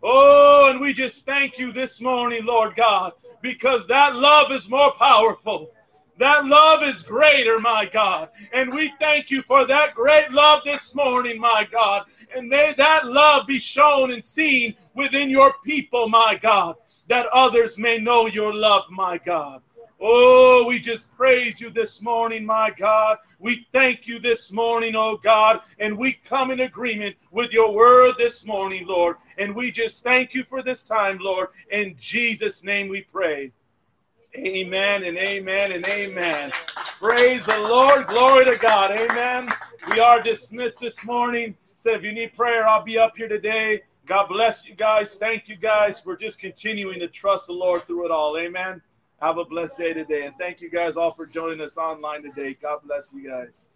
Oh, and we just thank you this morning, Lord God, because that love is more powerful. That love is greater, my God. And we thank you for that great love this morning, my God. And may that love be shown and seen within your people, my God, that others may know your love, my God. Oh, we just praise you this morning, my God. We thank you this morning, oh God, and we come in agreement with your word this morning, Lord. And we just thank you for this time, Lord. In Jesus' name we pray. Amen and amen and amen. Praise the Lord. Glory to God. Amen. We are dismissed this morning. Said if you need prayer, I'll be up here today. God bless you guys. Thank you guys for just continuing to trust the Lord through it all. Amen. Have a blessed day today. And thank you guys all for joining us online today. God bless you guys.